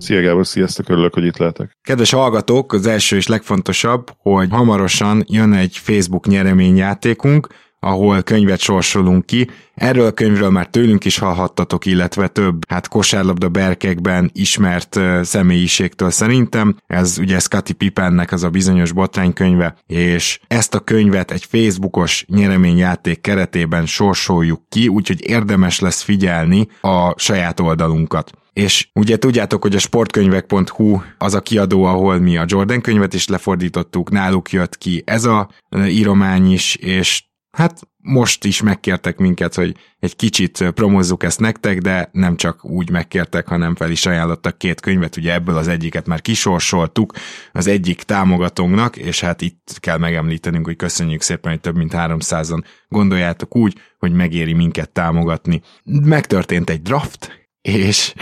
Szia Gábor, sziasztok, örülök, hogy itt lehetek. Kedves hallgatók, az első és legfontosabb, hogy hamarosan jön egy Facebook nyereményjátékunk, ahol könyvet sorsolunk ki. Erről a könyvről már tőlünk is hallhattatok, illetve több hát kosárlabda berkekben ismert személyiségtől szerintem. Ez ugye Scotty Pippennek az a bizonyos botránykönyve, és ezt a könyvet egy Facebookos nyereményjáték keretében sorsoljuk ki, úgyhogy érdemes lesz figyelni a saját oldalunkat. És ugye tudjátok, hogy a sportkönyvek.hu az a kiadó, ahol mi a Jordan könyvet is lefordítottuk, náluk jött ki ez a íromány is, és Hát most is megkértek minket, hogy egy kicsit promozzuk ezt nektek, de nem csak úgy megkértek, hanem fel is ajánlottak két könyvet, ugye ebből az egyiket már kisorsoltuk az egyik támogatónknak, és hát itt kell megemlítenünk, hogy köszönjük szépen, hogy több mint 300-an gondoljátok úgy, hogy megéri minket támogatni. Megtörtént egy draft, és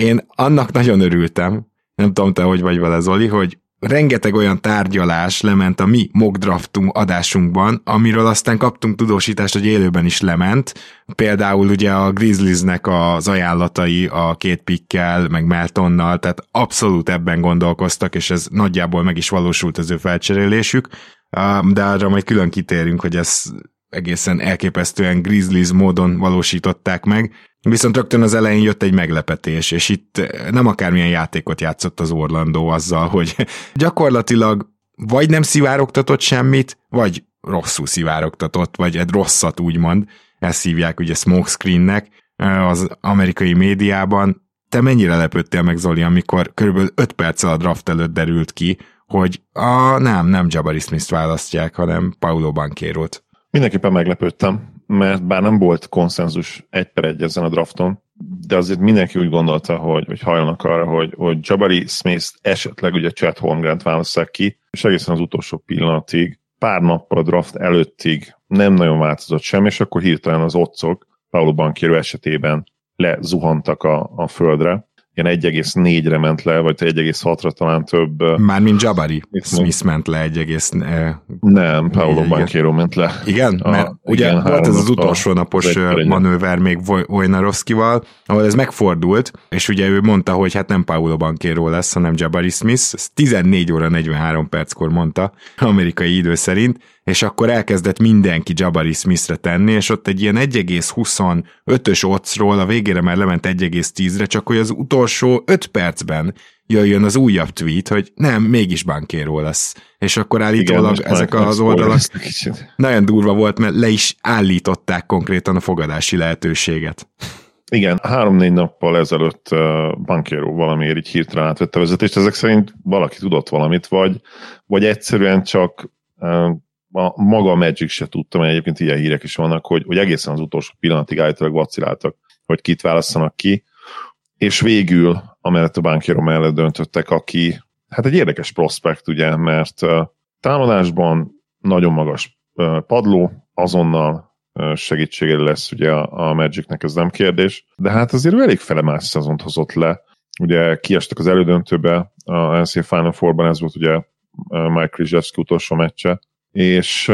én annak nagyon örültem, nem tudom te, hogy vagy vele Zoli, hogy rengeteg olyan tárgyalás lement a mi mock draftunk adásunkban, amiről aztán kaptunk tudósítást, hogy élőben is lement. Például ugye a Grizzliesnek az ajánlatai a két pikkel, meg Meltonnal, tehát abszolút ebben gondolkoztak, és ez nagyjából meg is valósult az ő felcserélésük, de arra majd külön kitérünk, hogy ez egészen elképesztően Grizzlies módon valósították meg. Viszont rögtön az elején jött egy meglepetés, és itt nem akármilyen játékot játszott az Orlandó azzal, hogy gyakorlatilag vagy nem szivárogtatott semmit, vagy rosszul szivárogtatott, vagy egy rosszat úgymond, ezt hívják ugye smokescreennek az amerikai médiában. Te mennyire lepődtél meg, Zoli, amikor körülbelül 5 perccel a draft előtt derült ki, hogy a, nem, nem Jabari Smith-t választják, hanem Paulo Banquero-t. Mindenképpen meglepődtem, mert bár nem volt konszenzus egy per egy ezen a drafton, de azért mindenki úgy gondolta, hogy, hogy hajlanak arra, hogy, hogy Jabari Smith esetleg ugye Chad Holmgren választák ki, és egészen az utolsó pillanatig, pár nappal a draft előttig nem nagyon változott semmi, és akkor hirtelen az otcok Paulo Bankiero esetében lezuhantak a, a földre, ilyen 1,4-re ment le, vagy 1,6-ra talán több. Mármint Jabari Smith ment le 1, Nem, Paolo Banquero ment le. Igen? A, Mert ugye igen, volt ez az utolsó napos manőver még Wojnarowskival, ahol ez megfordult, és ugye ő mondta, hogy hát nem Paolo Banquero lesz, hanem Jabari Smith, ez 14 óra 43 perckor mondta, amerikai idő szerint, és akkor elkezdett mindenki Jabari Smithre tenni, és ott egy ilyen 1,25-ös ocról a végére már lement 1,10-re, csak hogy az utolsó 5 percben jöjjön az újabb tweet, hogy nem, mégis bankéró lesz. És akkor állítólag Igen, ezek az oldalak nagyon durva volt, mert le is állították konkrétan a fogadási lehetőséget. Igen, három-négy nappal ezelőtt Bankero valamiért így hirtelen átvette a vezetést, ezek szerint valaki tudott valamit, vagy, vagy egyszerűen csak a, maga a Magic se tudta, mert egyébként ilyen hírek is vannak, hogy, hogy egészen az utolsó pillanatig állítólag vaciláltak, hogy kit válasszanak ki, és végül amellett a bankéró mellett döntöttek, aki hát egy érdekes prospekt, ugye, mert támadásban nagyon magas padló, azonnal segítsége lesz ugye a, Magicnek, ez nem kérdés, de hát azért elég felemás szezont hozott le, ugye kiestek az elődöntőbe, a NCAA Final Four-ban ez volt ugye Mike Krzyzewski utolsó meccse, és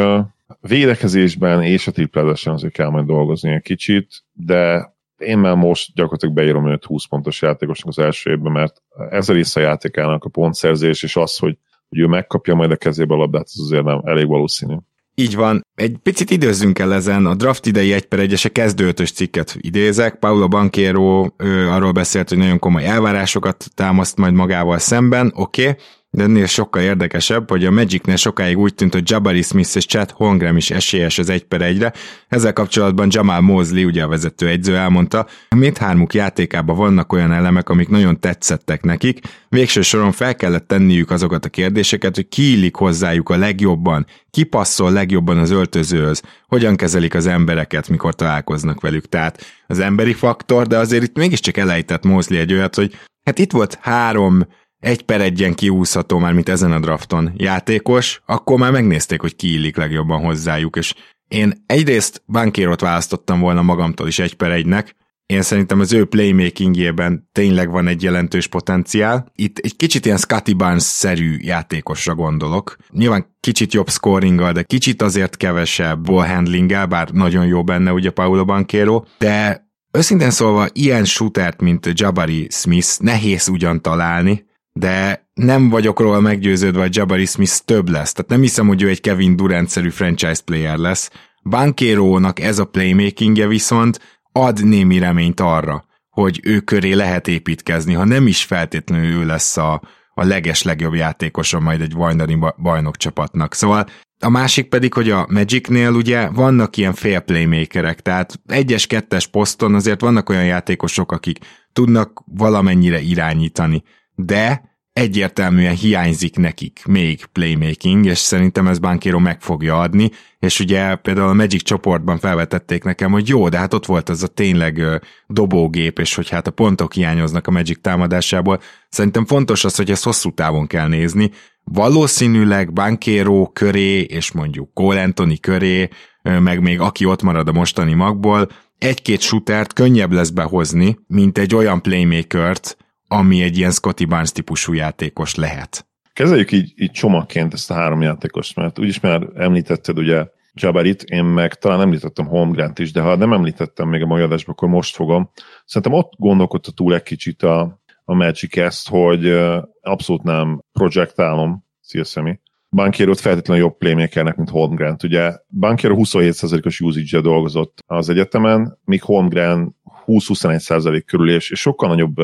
védekezésben és a triplezesen azért kell majd dolgozni egy kicsit, de én már most gyakorlatilag beírom őt 20 pontos játékosnak az első évben, mert ez a része a játékának a pontszerzés, és az, hogy, hogy ő megkapja majd a kezébe a labdát, az azért nem elég valószínű. Így van. Egy picit időzzünk el ezen. A draft idei egy per egyese kezdőötös cikket idézek. Paulo Banquero ő arról beszélt, hogy nagyon komoly elvárásokat támaszt majd magával szemben. Oké, okay de ennél sokkal érdekesebb, hogy a Magicnél sokáig úgy tűnt, hogy Jabari Smith és Chad Holmgren is esélyes az egy per egyre. Ezzel kapcsolatban Jamal Mosley, ugye a vezető egyző elmondta, mindhármuk játékában vannak olyan elemek, amik nagyon tetszettek nekik. Végső soron fel kellett tenniük azokat a kérdéseket, hogy ki illik hozzájuk a legjobban, ki passzol legjobban az öltözőhöz, hogyan kezelik az embereket, mikor találkoznak velük. Tehát az emberi faktor, de azért itt mégiscsak elejtett Mosley egy olyat, hogy hát itt volt három egy per egyen kiúszható már, mint ezen a drafton. Játékos, akkor már megnézték, hogy ki illik legjobban hozzájuk, és én egyrészt Bankérot választottam volna magamtól is egy per egynek, én szerintem az ő playmakingjében tényleg van egy jelentős potenciál. Itt egy kicsit ilyen Scotty Barnes-szerű játékosra gondolok. Nyilván kicsit jobb scoringgal, de kicsit azért kevesebb ball handlinggel, bár nagyon jó benne ugye Paulo Banquero, de őszintén szólva ilyen shootert, mint Jabari Smith nehéz ugyan találni, de nem vagyok róla meggyőződve, hogy Jabari Smith több lesz. Tehát nem hiszem, hogy ő egy Kevin Durant-szerű franchise player lesz. Bankérónak ez a playmakingje viszont ad némi reményt arra, hogy ő köré lehet építkezni, ha nem is feltétlenül ő lesz a, a leges legjobb játékosa majd egy bajnoki bajnokcsapatnak. Szóval a másik pedig, hogy a Magicnél ugye vannak ilyen fair playmakerek, tehát egyes, kettes poszton azért vannak olyan játékosok, akik tudnak valamennyire irányítani, de egyértelműen hiányzik nekik még playmaking, és szerintem ez Bankero meg fogja adni, és ugye például a Magic csoportban felvetették nekem, hogy jó, de hát ott volt az a tényleg dobógép, és hogy hát a pontok hiányoznak a Magic támadásából. Szerintem fontos az, hogy ezt hosszú távon kell nézni. Valószínűleg Bankero köré, és mondjuk Cole Anthony köré, meg még aki ott marad a mostani magból, egy-két shootert könnyebb lesz behozni, mint egy olyan playmakert, ami egy ilyen Scotty Barnes típusú játékos lehet. Kezeljük így, így csomagként ezt a három játékost, mert úgyis már említetted ugye Jabarit, én meg talán említettem Holmgrant is, de ha nem említettem még a mai adásban, akkor most fogom. Szerintem ott gondolkodta túl egy kicsit a, a Magic ezt, hogy abszolút nem projektálom, szia Szemi, Bankierot feltétlenül jobb playmakernek, mint Holmgren. Ugye Bankiero 27%-os usage dolgozott az egyetemen, míg Holmgren 20-21% körül, és, és sokkal nagyobb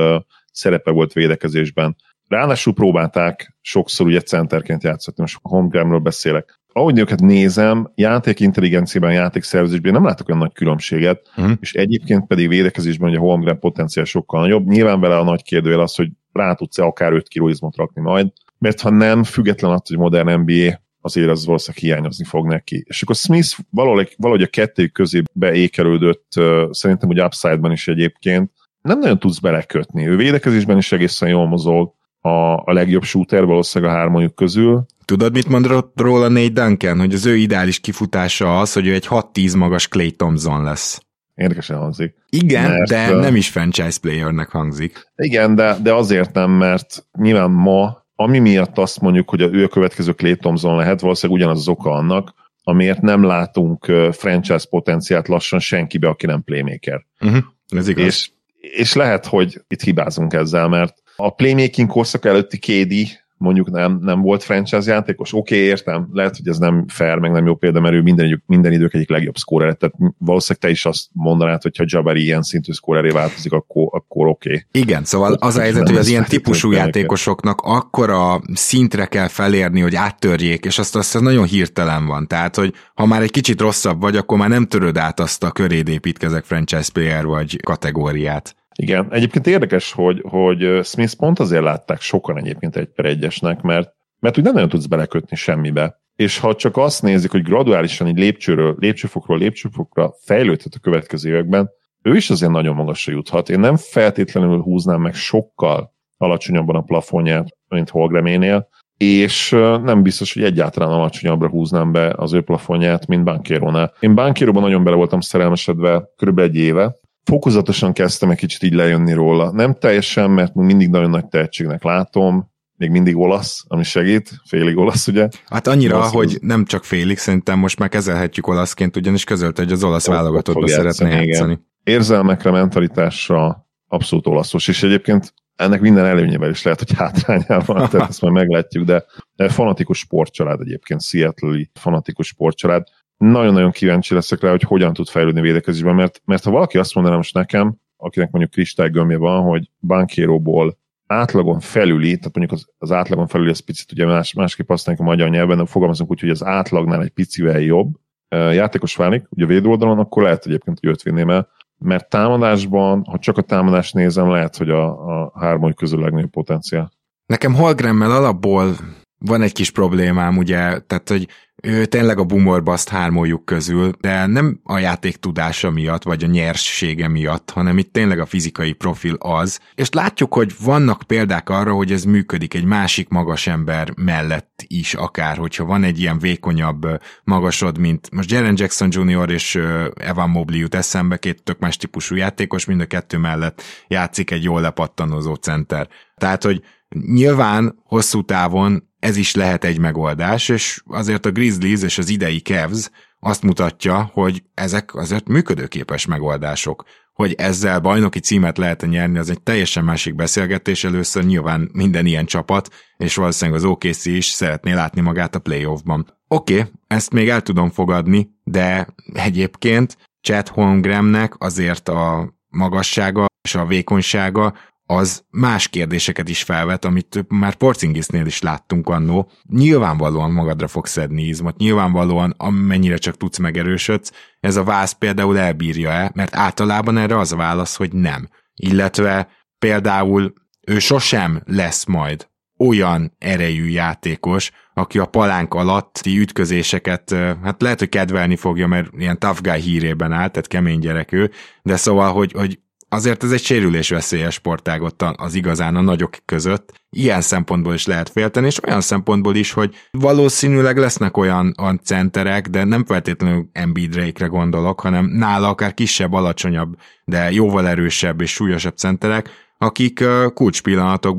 szerepe volt védekezésben. Ráadásul próbálták sokszor ugye centerként játszani, most Holmgrenről beszélek. Ahogy őket nézem, játék intelligenciában, játékszervezésben nem látok olyan nagy különbséget, uh-huh. és egyébként pedig védekezésben ugye a Holmgren potenciál sokkal nagyobb. Nyilván vele a nagy kérdőjel az, hogy rá tudsz-e akár 5 kilóizmot rakni majd, mert ha nem, független attól, hogy modern NBA, azért az valószínűleg hiányozni fog neki. És akkor Smith valahogy, valahogy a kettő közé beékelődött, szerintem hogy upside-ban is egyébként, nem nagyon tudsz belekötni. Ő védekezésben is egészen jól mozog, a, a legjobb shooter valószínűleg a hármonyuk közül. Tudod, mit mondott róla Nate Duncan? Hogy az ő ideális kifutása az, hogy ő egy 6-10 magas Clay Thompson lesz. Érdekesen hangzik. Igen, mert, de nem is franchise playernek hangzik. Igen, de, de azért nem, mert nyilván ma, ami miatt azt mondjuk, hogy a, ő a következő Clay Thompson lehet, valószínűleg ugyanaz az oka annak, amiért nem látunk franchise potenciált lassan senkibe, aki nem playmaker. Uh-huh, ez igaz. És és lehet, hogy itt hibázunk ezzel, mert a playmaking korszak előtti KD mondjuk nem, nem volt franchise játékos, oké, okay, értem, lehet, hogy ez nem fair, meg nem jó példa, mert ő minden, minden idők egyik legjobb szkórer, tehát valószínűleg te is azt mondanád, hogy ha Jabari ilyen szintű szkóreré változik, akkor, akkor oké. Okay. Igen, szóval az a helyzet, hogy az ilyen típusú játékosoknak akkora szintre kell felérni, hogy áttörjék, és azt, azt nagyon hirtelen van. Tehát, hogy ha már egy kicsit rosszabb vagy, akkor már nem töröd át azt a köréd építkezek franchise player vagy kategóriát. Igen, egyébként érdekes, hogy, hogy Smith pont azért látták sokan egyébként egy per egyesnek, mert, mert úgy nem nagyon tudsz belekötni semmibe. És ha csak azt nézik, hogy graduálisan egy lépcsőről, lépcsőfokról lépcsőfokra fejlődhet a következő években, ő is azért nagyon magasra juthat. Én nem feltétlenül húznám meg sokkal alacsonyabban a plafonját, mint Holgreménél, és nem biztos, hogy egyáltalán alacsonyabbra húznám be az ő plafonját, mint Bankérónál. Én Bankéróban nagyon bele voltam szerelmesedve körülbelül egy éve, fokozatosan kezdtem egy kicsit így lejönni róla. Nem teljesen, mert mindig nagyon nagy tehetségnek látom, még mindig olasz, ami segít, félig olasz, ugye? Hát annyira, olasz, hogy nem csak félig, szerintem most már kezelhetjük olaszként, ugyanis közölte, hogy az olasz válogatottba szeretne játszani. játszani. Érzelmekre, mentalitásra abszolút olaszos, és egyébként ennek minden előnyével is lehet, hogy hátrányával, tehát ezt majd meglátjuk, de, de fanatikus sportcsalád egyébként, seattle fanatikus sportcsalád nagyon-nagyon kíváncsi leszek rá, hogy hogyan tud fejlődni védekezésben, mert, mert ha valaki azt mondaná most nekem, akinek mondjuk kristálygömbje van, hogy bankéróból átlagon felüli, tehát mondjuk az, az átlagon felüli, ez picit ugye más, másképp használjuk a magyar nyelven, de fogalmazunk úgy, hogy az átlagnál egy picivel jobb játékos válik, ugye a védőoldalon, akkor lehet egyébként, hogy őt vinném el, mert támadásban, ha csak a támadást nézem, lehet, hogy a, a hármony közül legnagyobb potenciál. Nekem Holgremmel alapból van egy kis problémám, ugye, tehát, hogy ő tényleg a boomer bust hármójuk közül, de nem a játék tudása miatt, vagy a nyerssége miatt, hanem itt tényleg a fizikai profil az. És látjuk, hogy vannak példák arra, hogy ez működik egy másik magas ember mellett is, akár, hogyha van egy ilyen vékonyabb magasod, mint most Jaren Jackson Jr. és Evan Mobley jut eszembe, két tök más típusú játékos, mind a kettő mellett játszik egy jól lepattanozó center. Tehát, hogy nyilván hosszú távon ez is lehet egy megoldás, és azért a Grizzlies és az idei Cavs azt mutatja, hogy ezek azért működőképes megoldások. Hogy ezzel bajnoki címet lehet nyerni, az egy teljesen másik beszélgetés. Először nyilván minden ilyen csapat, és valószínűleg az OKC is szeretné látni magát a playoffban. Oké, okay, ezt még el tudom fogadni, de egyébként Chad Holmgramnek azért a magassága és a vékonysága az más kérdéseket is felvet, amit már Porcingisnél is láttunk annó. Nyilvánvalóan magadra fog szedni izmot, nyilvánvalóan amennyire csak tudsz megerősödsz, ez a vász például elbírja-e, mert általában erre az a válasz, hogy nem. Illetve például ő sosem lesz majd olyan erejű játékos, aki a palánk alatti ütközéseket, hát lehet, hogy kedvelni fogja, mert ilyen tough guy hírében áll, tehát kemény gyerek ő, de szóval, hogy, hogy azért ez egy sérülésveszélyes sportág ott az igazán a nagyok között. Ilyen szempontból is lehet félteni, és olyan szempontból is, hogy valószínűleg lesznek olyan, olyan centerek, de nem feltétlenül Embiid Drake-re gondolok, hanem nála akár kisebb, alacsonyabb, de jóval erősebb és súlyosabb centerek, akik kulcs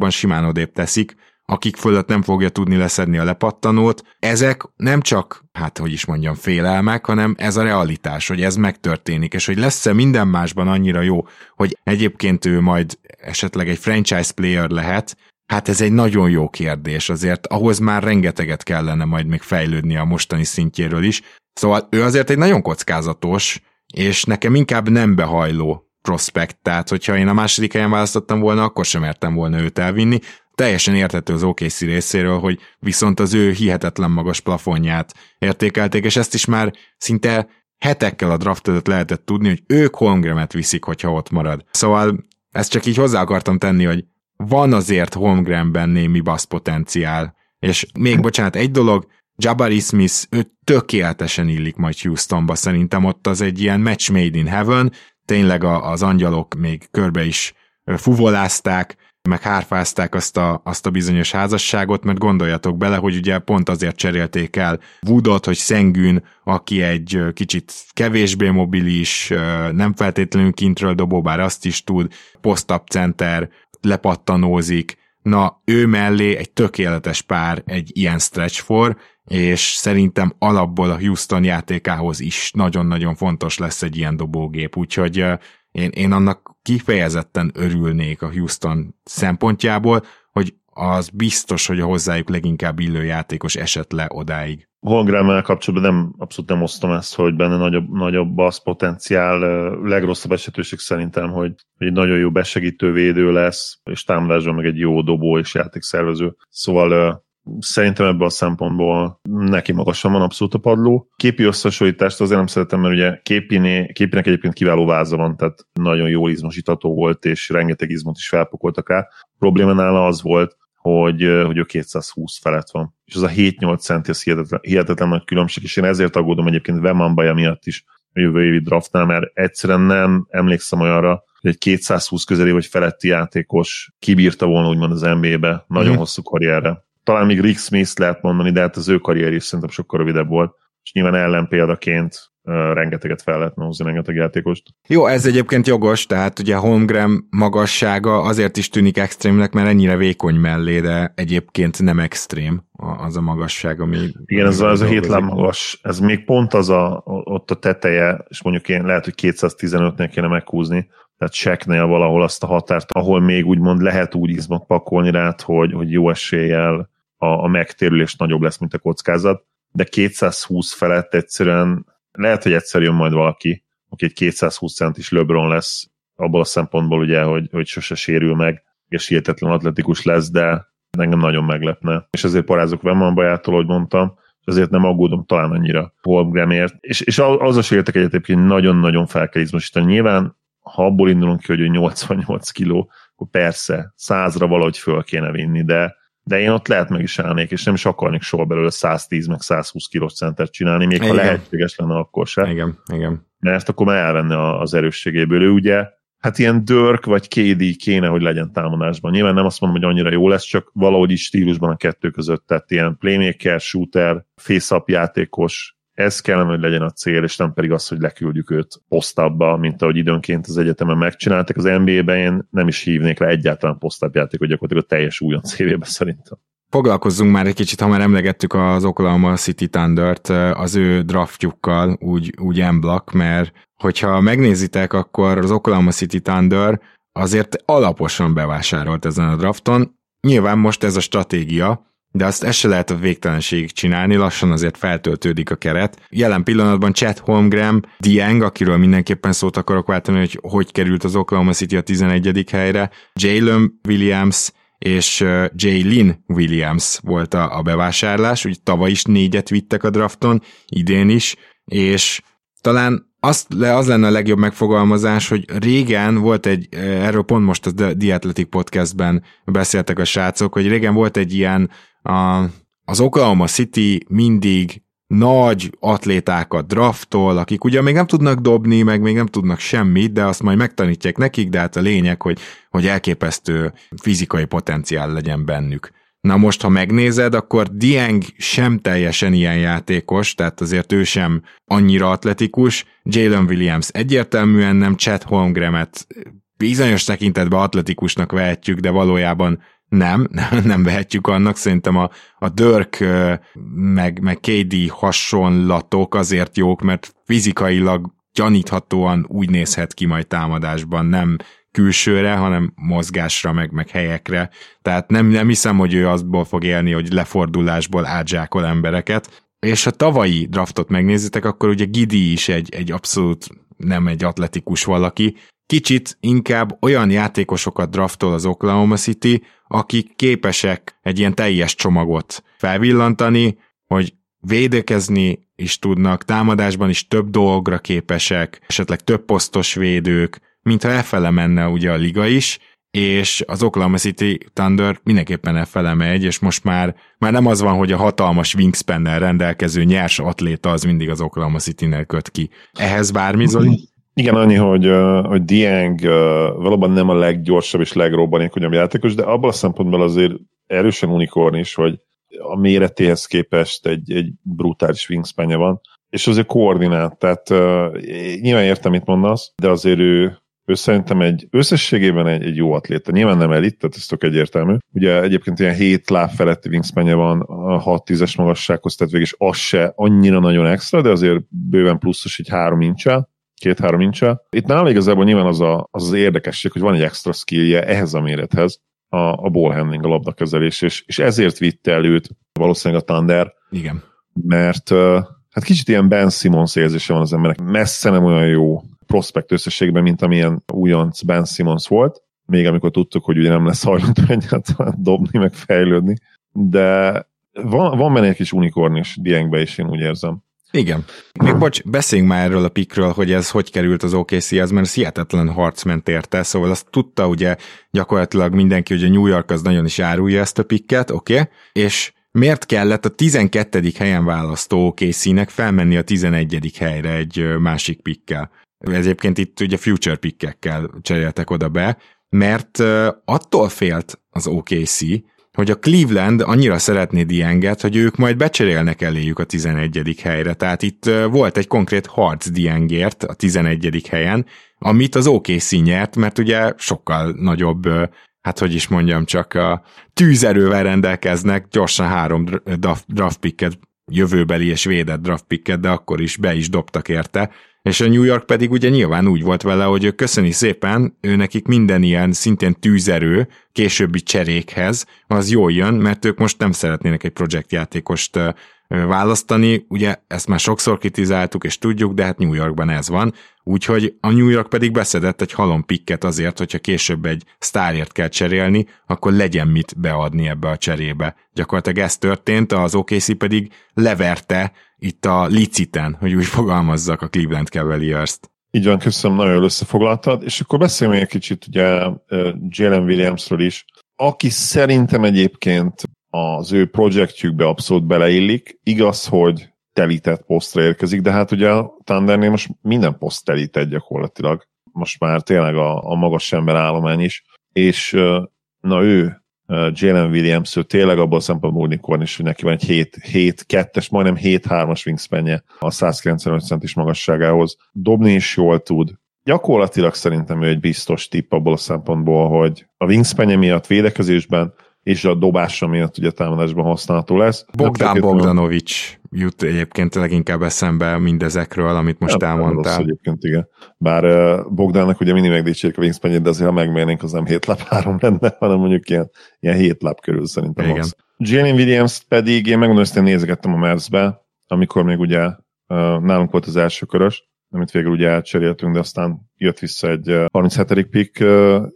simán odébb teszik, akik fölött nem fogja tudni leszedni a lepattanót. Ezek nem csak, hát hogy is mondjam, félelmek, hanem ez a realitás, hogy ez megtörténik, és hogy lesz-e minden másban annyira jó, hogy egyébként ő majd esetleg egy franchise player lehet, Hát ez egy nagyon jó kérdés, azért ahhoz már rengeteget kellene majd még fejlődni a mostani szintjéről is. Szóval ő azért egy nagyon kockázatos, és nekem inkább nem behajló prospekt, tehát hogyha én a második helyen választottam volna, akkor sem mertem volna őt elvinni, teljesen érthető az OKC részéről, hogy viszont az ő hihetetlen magas plafonját értékelték, és ezt is már szinte hetekkel a draft előtt lehetett tudni, hogy ők Holmgramet viszik, hogyha ott marad. Szóval ezt csak így hozzá akartam tenni, hogy van azért Holmgrenben némi basz potenciál. És még bocsánat, egy dolog, Jabari Smith, ő tökéletesen illik majd Houstonba, szerintem ott az egy ilyen match made in heaven, tényleg az angyalok még körbe is fuvolázták, meg hárfázták azt a, azt a bizonyos házasságot, mert gondoljatok bele, hogy ugye pont azért cserélték el Woodot, hogy Szengűn, aki egy kicsit kevésbé mobilis, nem feltétlenül kintről dobó, bár azt is tud, post-up center, lepattanózik, na ő mellé egy tökéletes pár egy ilyen stretch for, és szerintem alapból a Houston játékához is nagyon-nagyon fontos lesz egy ilyen dobógép, úgyhogy én, én annak kifejezetten örülnék a Houston szempontjából, hogy az biztos, hogy a hozzájuk leginkább illő játékos esett le odáig. Holmgrámmel kapcsolatban nem, abszolút nem osztom ezt, hogy benne nagyobb, nagyobb az potenciál. Legrosszabb esetőség szerintem, hogy, hogy egy nagyon jó besegítő védő lesz, és támadásban meg egy jó dobó és játékszervező. Szóval Szerintem ebből a szempontból neki magasan van abszolút a padló. Képi összehasonlítást azért nem szeretem, mert ugye Képiné, Képinek egyébként kiváló váza van, tehát nagyon jó izmosítató volt, és rengeteg izmot is felpakoltak rá. A probléma nála az volt, hogy, hogy ő 220 felett van. És az a 7-8 centi, az hihetetlen, hihetetlen nagy különbség, és én ezért aggódom egyébként Baja miatt is a jövő évi draftnál, mert egyszerűen nem emlékszem olyanra, hogy egy 220 közeli vagy feletti játékos kibírta volna úgymond az NBA-be nagyon mm. hosszú karrierre talán még Rick Smith lehet mondani, de hát az ő karrier is szerintem sokkal rövidebb volt, és nyilván ellenpéldaként rengeteget fel lehet hozni, rengeteg játékost. Jó, ez egyébként jogos, tehát ugye Holmgren magassága azért is tűnik extrémnek, mert ennyire vékony mellé, de egyébként nem extrém az a magasság, ami... Igen, ez ez a hétlám magas, ez még pont az a, ott a teteje, és mondjuk én lehet, hogy 215-nél kéne meghúzni, tehát checknél valahol azt a határt, ahol még úgymond lehet úgy izmot pakolni rá, hogy, hogy jó eséllyel a, a megtérülés nagyobb lesz, mint a kockázat, de 220 felett egyszerűen lehet, hogy egyszer jön majd valaki, aki egy 220 centis LeBron lesz, abból a szempontból ugye, hogy, hogy sose sérül meg, és hihetetlen atletikus lesz, de engem nagyon meglepne. És ezért parázok Vemman bajától, hogy mondtam, és azért nem aggódom talán annyira Holmgramért. És, és az a értek egyébként nagyon-nagyon fel kell izmosítani. Nyilván, ha abból indulunk ki, hogy ő 88 kiló, akkor persze, százra valahogy föl kéne vinni, de de én ott lehet meg is állnék, és nem is akarnék soha belőle 110 meg 120 kilós centert csinálni, még igen. ha lehetséges lenne akkor se. Igen, igen. Mert ezt akkor már elvenne az erősségéből. Ő ugye, hát ilyen Dörk vagy KD kéne, hogy legyen támadásban. Nyilván nem azt mondom, hogy annyira jó lesz, csak valahogy is stílusban a kettő között, tehát ilyen playmaker, shooter, face-up játékos, ez kellene, hogy legyen a cél, és nem pedig az, hogy leküldjük őt posztabba, mint ahogy időnként az egyetemen megcsináltak. Az NBA-ben én nem is hívnék rá egyáltalán posztab játékot, gyakorlatilag a teljes újon CV-be szerintem. Foglalkozzunk már egy kicsit, ha már emlegettük az Oklahoma City Thunder-t az ő draftjukkal, úgy, úgy emblak, mert hogyha megnézitek, akkor az Oklahoma City Thunder azért alaposan bevásárolt ezen a drafton. Nyilván most ez a stratégia, de azt ezt se lehet a végtelenségig csinálni, lassan azért feltöltődik a keret. Jelen pillanatban Chad Holmgren, Dieng, akiről mindenképpen szót akarok váltani, hogy hogy került az Oklahoma City a 11. helyre, Jalen Williams, és Jaylin Williams volt a, a bevásárlás, úgy tavaly is négyet vittek a drafton, idén is, és talán azt, le, az lenne a legjobb megfogalmazás, hogy régen volt egy, erről pont most a The Athletic podcastben beszéltek a srácok, hogy régen volt egy ilyen a, az Oklahoma City mindig nagy atlétákat draftol, akik ugye még nem tudnak dobni, meg még nem tudnak semmit, de azt majd megtanítják nekik, de hát a lényeg, hogy, hogy elképesztő fizikai potenciál legyen bennük. Na most, ha megnézed, akkor Dieng sem teljesen ilyen játékos, tehát azért ő sem annyira atletikus, Jalen Williams egyértelműen nem, Chad Holmgremet bizonyos tekintetben atletikusnak vehetjük, de valójában nem, nem vehetjük annak, szerintem a, a Dörk meg, meg KD hasonlatok azért jók, mert fizikailag gyaníthatóan úgy nézhet ki majd támadásban, nem külsőre, hanem mozgásra, meg, meg helyekre. Tehát nem, nem hiszem, hogy ő azból fog élni, hogy lefordulásból átzsákol embereket. És ha tavalyi draftot megnézitek, akkor ugye Gidi is egy, egy abszolút nem egy atletikus valaki, kicsit inkább olyan játékosokat draftol az Oklahoma City, akik képesek egy ilyen teljes csomagot felvillantani, hogy védekezni is tudnak, támadásban is több dolgra képesek, esetleg több posztos védők, mintha elfele menne ugye a liga is, és az Oklahoma City Thunder mindenképpen elfele megy, és most már, már nem az van, hogy a hatalmas wingspan rendelkező nyers atléta az mindig az Oklahoma City-nél köt ki. Ehhez bármi, Zoli? Igen, annyi, hogy, hogy Dieng valóban nem a leggyorsabb és legrobbanékonyabb játékos, de abban a szempontból azért erősen unikorn is, hogy a méretéhez képest egy, egy brutális wingspanje van, és azért koordinált, tehát uh, nyilván értem, mit mondasz, de azért ő, ő szerintem egy összességében egy, egy jó atléta. Nyilván nem elit, tehát ez tök egyértelmű. Ugye egyébként ilyen 7 láb feletti wingspanje van a 6-10-es magassághoz, tehát végig az se annyira nagyon extra, de azért bőven pluszos egy 3 incsel két-három incsel. Itt nála igazából nyilván az, a, az az érdekesség, hogy van egy extra skillje ehhez a mérethez, a, a ball handling, a labdakezelés, és, és ezért vitte előtt valószínűleg a Thunder. Igen. Mert hát kicsit ilyen Ben Simmons érzése van az emberek. Messze nem olyan jó prospekt összességben, mint amilyen újonc Ben Simmons volt, még amikor tudtuk, hogy ugye nem lesz hajlandó egyáltalán dobni, meg fejlődni. De van, van benne egy kis unikorn is Diengbe is, én úgy érzem. Igen. Még bocs, beszéljünk már erről a pikről, hogy ez hogy került az OKC-hez, mert ez hihetetlen harc ment érte, szóval azt tudta ugye gyakorlatilag mindenki, hogy a New York az nagyon is árulja ezt a pikket, oké? Okay? És miért kellett a 12. helyen választó OKC-nek felmenni a 11. helyre egy másik pikkel? Egyébként itt ugye future pikkekkel cseréltek oda be, mert attól félt az OKC, hogy a Cleveland annyira szeretné Dienget, hogy ők majd becserélnek eléjük a 11. helyre. Tehát itt volt egy konkrét harc Diengért a 11. helyen, amit az OKC nyert, mert ugye sokkal nagyobb, hát hogy is mondjam, csak a tűzerővel rendelkeznek, gyorsan három draft picket, jövőbeli és védett draft picket, de akkor is be is dobtak érte, és a New York pedig ugye nyilván úgy volt vele, hogy ő köszöni szépen, ő nekik minden ilyen szintén tűzerő, későbbi cserékhez, az jól jön, mert ők most nem szeretnének egy projektjátékost választani, ugye ezt már sokszor kritizáltuk és tudjuk, de hát New Yorkban ez van, úgyhogy a New York pedig beszedett egy halom pikket azért, hogyha később egy sztárért kell cserélni, akkor legyen mit beadni ebbe a cserébe. Gyakorlatilag ez történt, az OKC pedig leverte itt a liciten, hogy úgy fogalmazzak a Cleveland Cavaliers-t. Így van, köszönöm, nagyon jól összefoglaltad, és akkor beszéljünk egy kicsit ugye Jalen Williamsről is. aki szerintem egyébként az ő projektjükbe abszolút beleillik, igaz, hogy telített posztra érkezik, de hát ugye a Thundernél most minden poszt telített gyakorlatilag. Most már tényleg a, a magas ember állomány is, és na ő, Jalen Williams, ő tényleg abban a szempontból unikorn is, hogy neki van egy 7-2-es, majdnem 7-3-as wingspanje a 195 centis magasságához. Dobni is jól tud. Gyakorlatilag szerintem ő egy biztos tipp abból a szempontból, hogy a wingspanje miatt védekezésben és a dobása miatt ugye támadásban használható lesz. Bogdán Bogdanovics jut egyébként leginkább eszembe mindezekről, amit most ja, elmondtál. Rossz egyébként, igen. Bár Bogdánnak ugye mindig megdicsérik a wingspan de azért ha megmérnénk, az nem 7 lap 3 lenne, hanem mondjuk ilyen, ilyen 7 lap körül szerintem igen. az. Jalen Williams pedig én megmondom, hogy nézegettem a Mavs-be, amikor még ugye nálunk volt az első körös, amit végül ugye elcseréltünk, de aztán jött vissza egy 37. pick.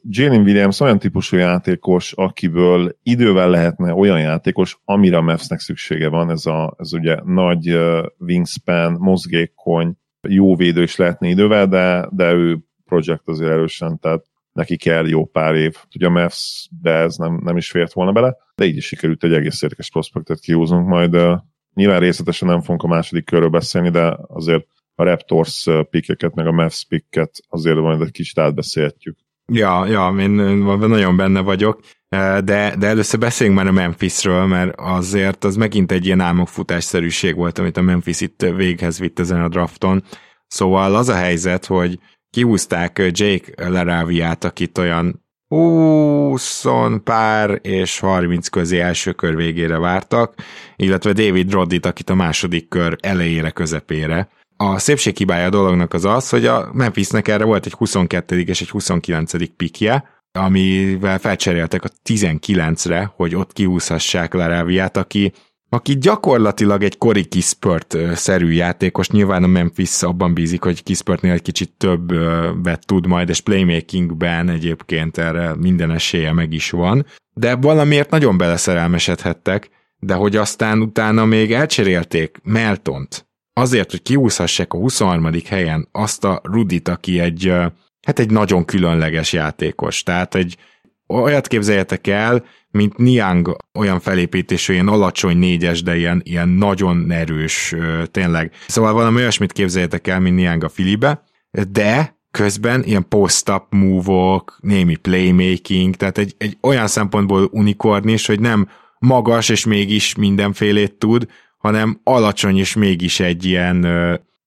Jalen Williams olyan típusú játékos, akiből idővel lehetne olyan játékos, amire a Mavsnek szüksége van, ez, a, ez ugye nagy wingspan, mozgékony, jó védő is lehetne idővel, de, de ő projekt azért erősen, tehát neki kell jó pár év. Ugye a Mavs, de ez nem, nem is fért volna bele, de így is sikerült egy egész érdekes prospektet kihúznunk, majd nyilván részletesen nem fogunk a második körről beszélni, de azért a Raptors pikkeket, meg a Mavs picket azért majd egy kicsit átbeszélhetjük. Ja, ja, én nagyon benne vagyok, de, de először beszéljünk már a Memphisről, mert azért az megint egy ilyen álmokfutásszerűség volt, amit a Memphis itt véghez vitt ezen a drafton. Szóval az a helyzet, hogy kihúzták Jake Laraviát, akit olyan 20 pár és 30 közé első kör végére vártak, illetve David Roddit, akit a második kör elejére, közepére a szépséghibája a dolognak az az, hogy a Memphisnek erre volt egy 22. és egy 29. pikje, amivel felcseréltek a 19-re, hogy ott kihúzhassák Laraviát, aki aki gyakorlatilag egy Cory Kispert-szerű játékos, nyilván a Memphis abban bízik, hogy Kispörtnél egy kicsit többet tud majd, és playmakingben egyébként erre minden esélye meg is van, de valamiért nagyon beleszerelmesedhettek, de hogy aztán utána még elcserélték Meltont, azért, hogy kiúszhassák a 23. helyen azt a Rudit, aki egy, hát egy nagyon különleges játékos. Tehát egy olyat képzeljetek el, mint Niang olyan felépítésű, ilyen alacsony négyes, de ilyen, ilyen nagyon erős, tényleg. Szóval valami olyasmit képzeljetek el, mint Niang a Filibe, de közben ilyen post-up move-ok, némi playmaking, tehát egy, egy olyan szempontból unikorn is, hogy nem magas és mégis mindenfélét tud, hanem alacsony és mégis egy ilyen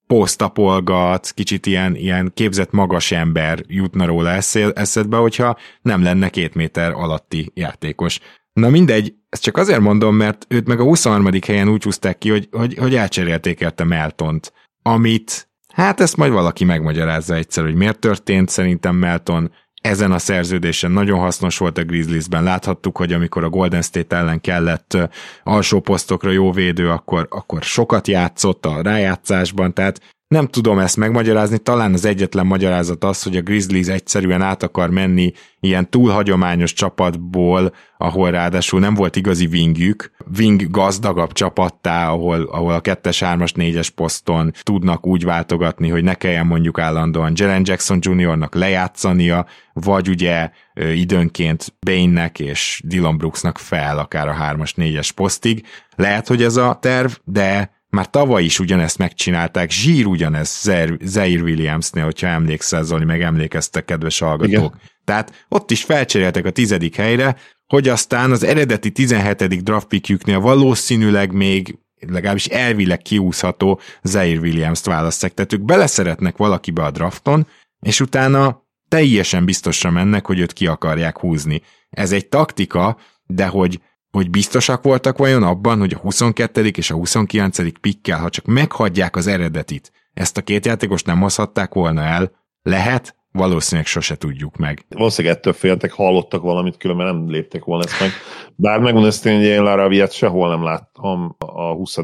posztapolgat, kicsit ilyen, ilyen képzett magas ember jutna róla eszedbe, hogyha nem lenne két méter alatti játékos. Na mindegy, ezt csak azért mondom, mert őt meg a 23. helyen úgy húzták ki, hogy, hogy, hogy elcserélték érte Meltont, amit Hát ezt majd valaki megmagyarázza egyszer, hogy miért történt. Szerintem Melton ezen a szerződésen nagyon hasznos volt a Grizzliesben. Láthattuk, hogy amikor a Golden State ellen kellett alsó posztokra jó védő, akkor, akkor sokat játszott a rájátszásban, tehát nem tudom ezt megmagyarázni, talán az egyetlen magyarázat az, hogy a Grizzlies egyszerűen át akar menni ilyen túl hagyományos csapatból, ahol ráadásul nem volt igazi wingjük, wing gazdagabb csapattá, ahol, ahol a 2-es, 3-as, 4-es poszton tudnak úgy váltogatni, hogy ne kelljen mondjuk állandóan Jalen Jackson Jr.-nak lejátszania, vagy ugye időnként Bane-nek és Dylan Brooksnak fel akár a 3-as, 4-es posztig. Lehet, hogy ez a terv, de már tavaly is ugyanezt megcsinálták, zsír ugyanezt Zaire Williamsnél, hogyha emlékszel, Zoli, meg emlékeztek, kedves hallgatók. Igen. Tehát ott is felcseréltek a tizedik helyre, hogy aztán az eredeti 17. draft pickjüknél valószínűleg még legalábbis elvileg kiúszható Zaire Williams-t választják. Tehát ők beleszeretnek valakibe a drafton, és utána teljesen biztosra mennek, hogy őt ki akarják húzni. Ez egy taktika, de hogy hogy biztosak voltak vajon abban, hogy a 22. és a 29. pikkel, ha csak meghagyják az eredetit, ezt a két játékost nem hozhatták volna el? Lehet? Valószínűleg sose tudjuk meg. Valószínűleg ettől féltek, hallottak valamit, különben nem lépték volna ezt meg. Bár megmondom ezt, hogy én Lara Viet sehol nem láttam a 20.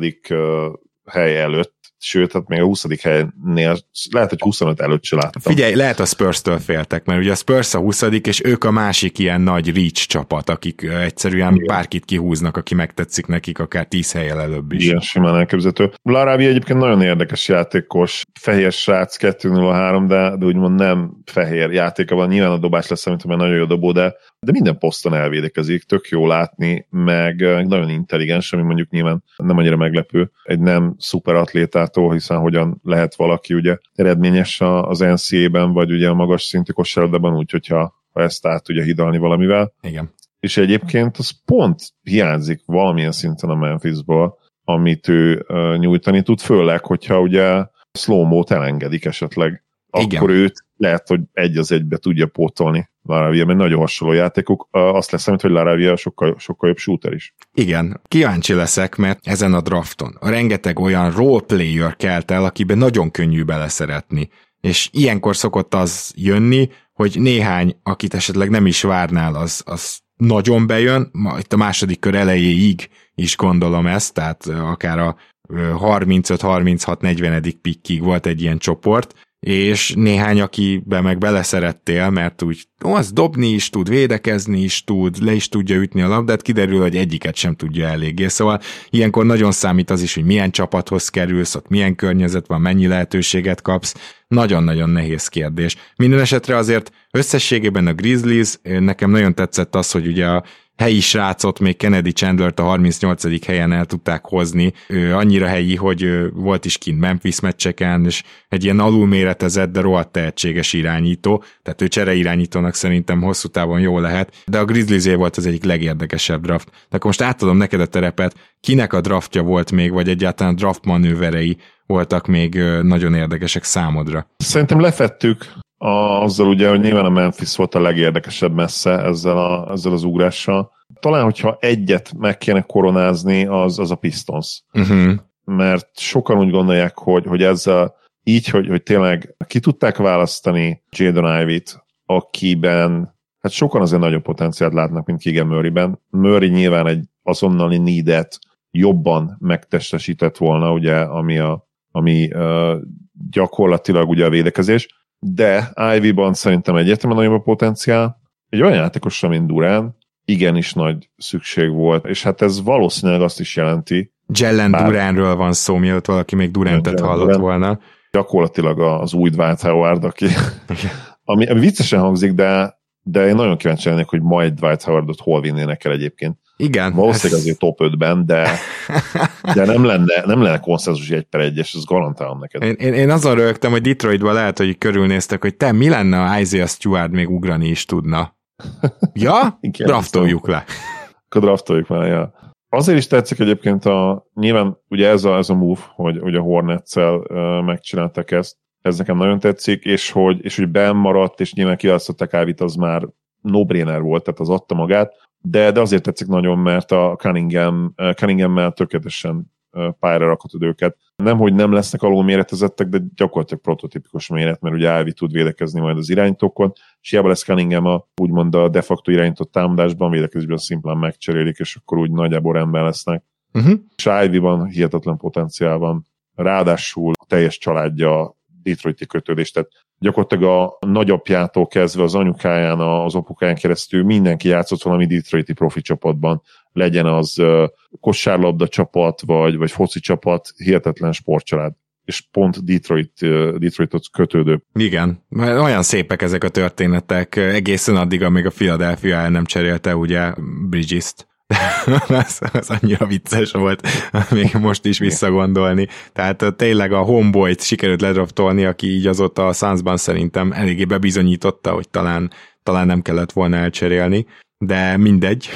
hely előtt, sőt, hát még a 20. helynél lehet, hogy 25 előtt se láttam. Figyelj, lehet a Spurs-től féltek, mert ugye a Spurs a 20 és ők a másik ilyen nagy reach csapat, akik egyszerűen Igen. bárkit kihúznak, aki megtetszik nekik, akár 10 helyen előbb is. Igen, simán elképzelhető. Larabi egyébként nagyon érdekes játékos, fehér srác 2-0-3, de, de úgymond nem fehér játéka van, nyilván a dobás lesz, amit nagyon jó dobó, de, de minden poszton elvédekezik, tök jó látni, meg nagyon intelligens, ami mondjuk nyilván nem annyira meglepő egy nem szuper atlétától, hiszen hogyan lehet valaki ugye eredményes az NCA-ben, vagy ugye a magas szintű kosárlabdában úgy, hogyha ha ezt át tudja hidalni valamivel. Igen. És egyébként az pont hiányzik valamilyen szinten a Memphisból, amit ő uh, nyújtani tud, főleg, hogyha ugye slow-mo-t elengedik esetleg, Igen. akkor őt lehet, hogy egy az egybe tudja pótolni Laravia, mert nagyon hasonló játékok. Azt lesz, hogy Laravia sokkal, sokkal jobb shooter is. Igen, kíváncsi leszek, mert ezen a drafton a rengeteg olyan roleplayer kelt el, akiben nagyon könnyű beleszeretni. És ilyenkor szokott az jönni, hogy néhány, akit esetleg nem is várnál, az, az nagyon bejön, itt a második kör elejéig is gondolom ezt, tehát akár a 35-36-40. pikkig volt egy ilyen csoport, és néhány, akibe meg beleszerettél, mert úgy ó, az dobni is tud, védekezni is tud, le is tudja ütni a labdát, kiderül, hogy egyiket sem tudja eléggé. Szóval ilyenkor nagyon számít az is, hogy milyen csapathoz kerülsz, ott milyen környezet van, mennyi lehetőséget kapsz. Nagyon-nagyon nehéz kérdés. Minden esetre azért összességében a Grizzlies, nekem nagyon tetszett az, hogy ugye a helyi srácot, még Kennedy chandler a 38. helyen el tudták hozni. Ő annyira helyi, hogy volt is kint Memphis meccseken, és egy ilyen alulméretezett, de rohadt tehetséges irányító, tehát ő csere irányítónak szerintem hosszú távon jó lehet, de a Grizzlies volt az egyik legérdekesebb draft. De akkor most átadom neked a terepet, kinek a draftja volt még, vagy egyáltalán draft manőverei voltak még nagyon érdekesek számodra? Szerintem lefettük azzal ugye, hogy nyilván a Memphis volt a legérdekesebb messze ezzel, a, ezzel az ugrással. Talán, hogyha egyet meg kéne koronázni, az, az a Pistons. Uh-huh. Mert sokan úgy gondolják, hogy, hogy ezzel így, hogy, hogy tényleg ki tudták választani Jadon Ivy-t, akiben hát sokan azért nagyobb potenciált látnak, mint Keegan Murray-ben. Murray nyilván egy azonnali needet jobban megtestesített volna, ugye, ami, a, ami uh, gyakorlatilag ugye a védekezés, de Ivy-ban szerintem egyértelműen nagyobb a potenciál. Egy olyan játékosra, mint Durán, igenis nagy szükség volt, és hát ez valószínűleg azt is jelenti. Jellen bár... Duránről van szó, mielőtt valaki még Durantet hallott Durant, volna. Gyakorlatilag az új Dwight Howard, aki, ami, ami viccesen hangzik, de, de én nagyon kíváncsi lennék, hogy majd Dwight Howardot hol vinnének el egyébként. Igen. Valószínűleg ez... azért top 5-ben, de, de nem lenne, nem lenne konszenzus egy per egyes, ez garantálom neked. Én, én, én azon rögtem, hogy Detroitban lehet, hogy körülnéztek, hogy te mi lenne, ha Isaiah Stewart még ugrani is tudna. Ja? Igen, draftoljuk le. Akkor draftoljuk le, ja. Azért is tetszik egyébként a, nyilván ugye ez a, ez a move, hogy, hogy a Hornets-el uh, megcsináltak ezt, ez nekem nagyon tetszik, és hogy, és hogy benn maradt, és nyilván kiválasztották Ávit, az már no-brainer volt, tehát az adta magát, de, de azért tetszik nagyon, mert a Cunningham, Cunningham-mel tökéletesen pályára rakhatod őket. Nem, hogy nem lesznek alul méretezettek, de gyakorlatilag prototípikus méret, mert ugye Ivy tud védekezni majd az irányítókon, és hiába lesz Cunningham a, úgymond a de facto irányított támadásban, védekezésben szimplán megcserélik, és akkor úgy nagyjából rendben lesznek. Uh-huh. És Ivy-ban hihetetlen potenciál van. Ráadásul a teljes családja Detroiti kötődés, tehát gyakorlatilag a nagyapjától kezdve az anyukáján, az apukáján keresztül mindenki játszott valami Detroiti profi csapatban, legyen az kosárlabda csapat, vagy, vagy foci csapat, hihetetlen sportcsalád és pont Detroit, Detroitot kötődő. Igen, olyan szépek ezek a történetek, egészen addig, amíg a Philadelphia el nem cserélte ugye Bridges-t. ez, ez annyira vicces volt még most is visszagondolni. Tehát tényleg a homeboy sikerült ledraftolni, aki így azóta a Sunsban szerintem eléggé bebizonyította, hogy talán, talán nem kellett volna elcserélni de mindegy.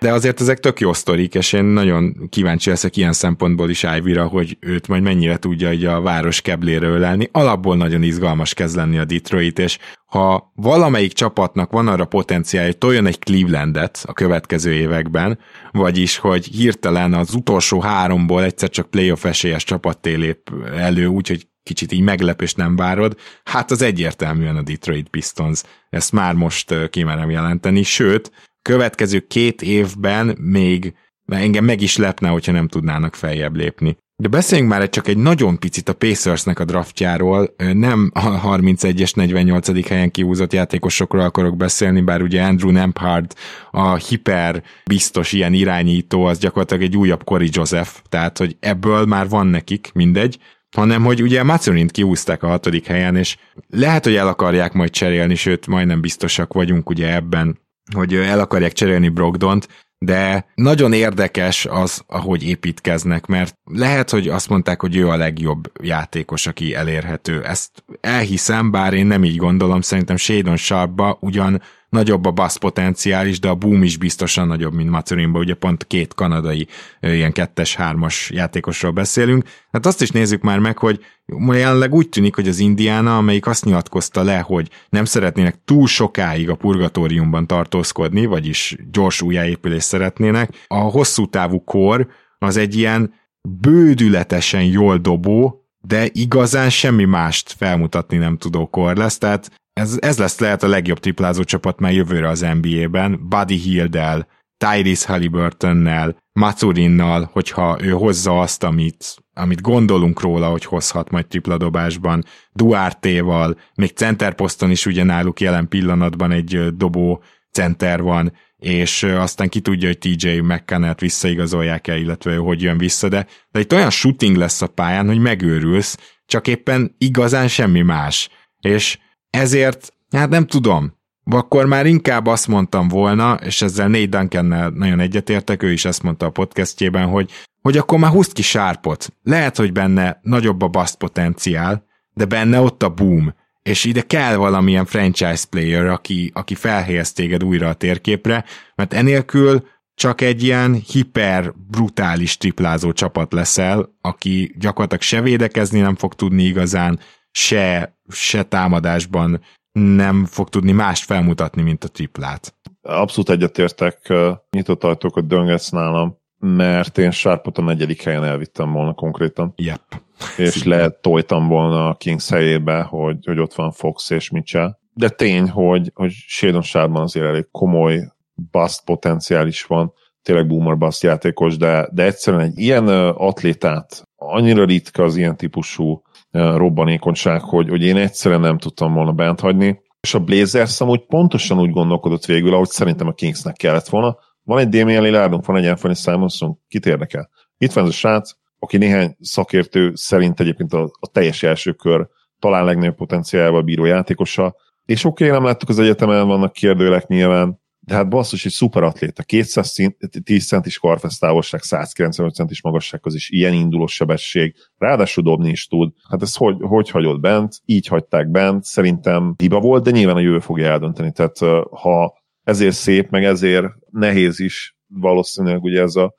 De azért ezek tök jó sztorik, és én nagyon kíváncsi leszek ilyen szempontból is ivy hogy őt majd mennyire tudja hogy a város keblére ölelni. Alapból nagyon izgalmas kezd lenni a Detroit, és ha valamelyik csapatnak van arra potenciál, hogy toljon egy Clevelandet a következő években, vagyis, hogy hirtelen az utolsó háromból egyszer csak playoff esélyes csapat lép elő, úgyhogy kicsit így meglep és nem várod, hát az egyértelműen a Detroit Pistons. Ezt már most kimerem jelenteni, sőt, következő két évben még engem meg is lepne, hogyha nem tudnának feljebb lépni. De beszéljünk már csak egy nagyon picit a Pacersnek a draftjáról, nem a 31-es 48. helyen kiúzott játékosokról akarok beszélni, bár ugye Andrew Nembhard a hiper biztos ilyen irányító, az gyakorlatilag egy újabb Cory Joseph, tehát hogy ebből már van nekik, mindegy, hanem hogy ugye Mazurint kiúzták a hatodik helyen, és lehet, hogy el akarják majd cserélni, sőt, majdnem biztosak vagyunk ugye ebben, hogy el akarják cserélni Brogdont, de nagyon érdekes az, ahogy építkeznek, mert lehet, hogy azt mondták, hogy ő a legjobb játékos, aki elérhető. Ezt elhiszem, bár én nem így gondolom, szerintem Shadon Sharpba ugyan nagyobb a basz potenciál is, de a boom is biztosan nagyobb, mint Macurinba, ugye pont két kanadai ilyen kettes-hármas játékosról beszélünk. Hát azt is nézzük már meg, hogy jelenleg úgy tűnik, hogy az Indiana, amelyik azt nyilatkozta le, hogy nem szeretnének túl sokáig a purgatóriumban tartózkodni, vagyis gyors újjáépülést szeretnének, a hosszú távú kor az egy ilyen bődületesen jól dobó, de igazán semmi mást felmutatni nem tudó kor lesz, tehát ez, ez lesz lehet a legjobb triplázó csapat már jövőre az NBA-ben, Buddy Hill-del, Tyrese Halliburtonnel, Maturinnal, hogyha ő hozza azt, amit, amit gondolunk róla, hogy hozhat majd tripladobásban, Duarte-val, még centerposzton is ugye náluk jelen pillanatban egy dobó center van, és aztán ki tudja, hogy TJ McCannert visszaigazolják el, illetve hogy jön vissza, de, de itt olyan shooting lesz a pályán, hogy megőrülsz, csak éppen igazán semmi más. És ezért, hát nem tudom, akkor már inkább azt mondtam volna, és ezzel Nate duncan nagyon egyetértek, ő is ezt mondta a podcastjében, hogy, hogy akkor már húzd ki sárpot. Lehet, hogy benne nagyobb a bust potenciál, de benne ott a boom, és ide kell valamilyen franchise player, aki, aki felhelyez téged újra a térképre, mert enélkül csak egy ilyen hiper brutális triplázó csapat leszel, aki gyakorlatilag se védekezni nem fog tudni igazán, se, se támadásban nem fog tudni mást felmutatni, mint a triplát. Abszolút egyetértek, nyitott ajtókat döngetsz nálam, mert én Sharpot a negyedik helyen elvittem volna konkrétan. Yep. És Szépen. lehet tojtam volna a Kings helyébe, hogy, hogy ott van Fox és Mitchell. De tény, hogy, hogy Shadon Sharpban azért elég komoly bust potenciál is van, tényleg boomer bust játékos, de, de egyszerűen egy ilyen atlétát, annyira ritka az ilyen típusú robbanékonyság, hogy, hogy én egyszerűen nem tudtam volna bent hagyni. És a Blazers amúgy pontosan úgy gondolkodott végül, ahogy szerintem a Kingsnek kellett volna. Van egy Damian Lillardunk, van egy Anthony Simonson, kit érdekel? Itt van ez a srác, aki néhány szakértő szerint egyébként a, a teljes első kör talán legnagyobb potenciálval bíró játékosa, és oké, okay, nem láttuk az egyetemen, vannak kérdőlek nyilván, de hát basszus, egy szuperatléta, 210 centis karfesztávolság, 195 centis magassághoz is ilyen induló sebesség, ráadásul dobni is tud. Hát ezt hogy, hogy hagyod bent? Így hagyták bent, szerintem hiba volt, de nyilván a jövő fogja eldönteni. Tehát ha ezért szép, meg ezért nehéz is valószínűleg ugye ez a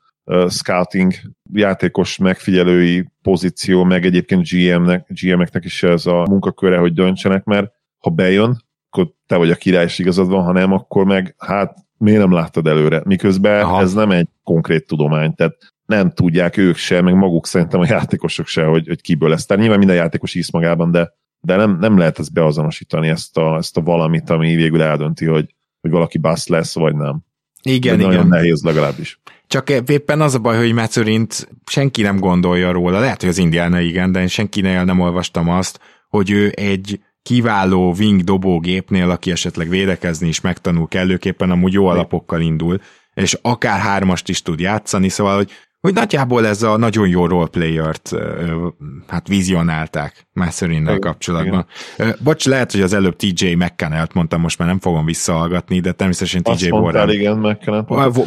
scouting játékos megfigyelői pozíció, meg egyébként GM-nek, GM-eknek is ez a munkaköre, hogy döntsenek, mert ha bejön, akkor te vagy a király, és igazad van, ha nem, akkor meg hát miért nem láttad előre? Miközben Aha. ez nem egy konkrét tudomány, tehát nem tudják ők se, meg maguk szerintem a játékosok se, hogy, hogy kiből lesz. Tehát nyilván minden játékos hisz magában, de, de nem, nem lehet ezt beazonosítani, ezt a, ezt a valamit, ami végül eldönti, hogy, hogy valaki basz lesz, vagy nem. Igen, de igen. Nagyon nehéz legalábbis. Csak éppen az a baj, hogy Metszörint senki nem gondolja róla, lehet, hogy az Indiana igen, de én senkinél nem olvastam azt, hogy ő egy kiváló wing dobógépnél, aki esetleg védekezni is megtanul kellőképpen, amúgy jó alapokkal indul, és akár hármast is tud játszani, szóval, hogy, hogy nagyjából ez a nagyon jó roleplayert hát vizionálták Masserinnel kapcsolatban. Igen. Bocs, lehet, hogy az előbb TJ McCannelt mondtam, most már nem fogom visszahallgatni, de természetesen TJ Warren. igen,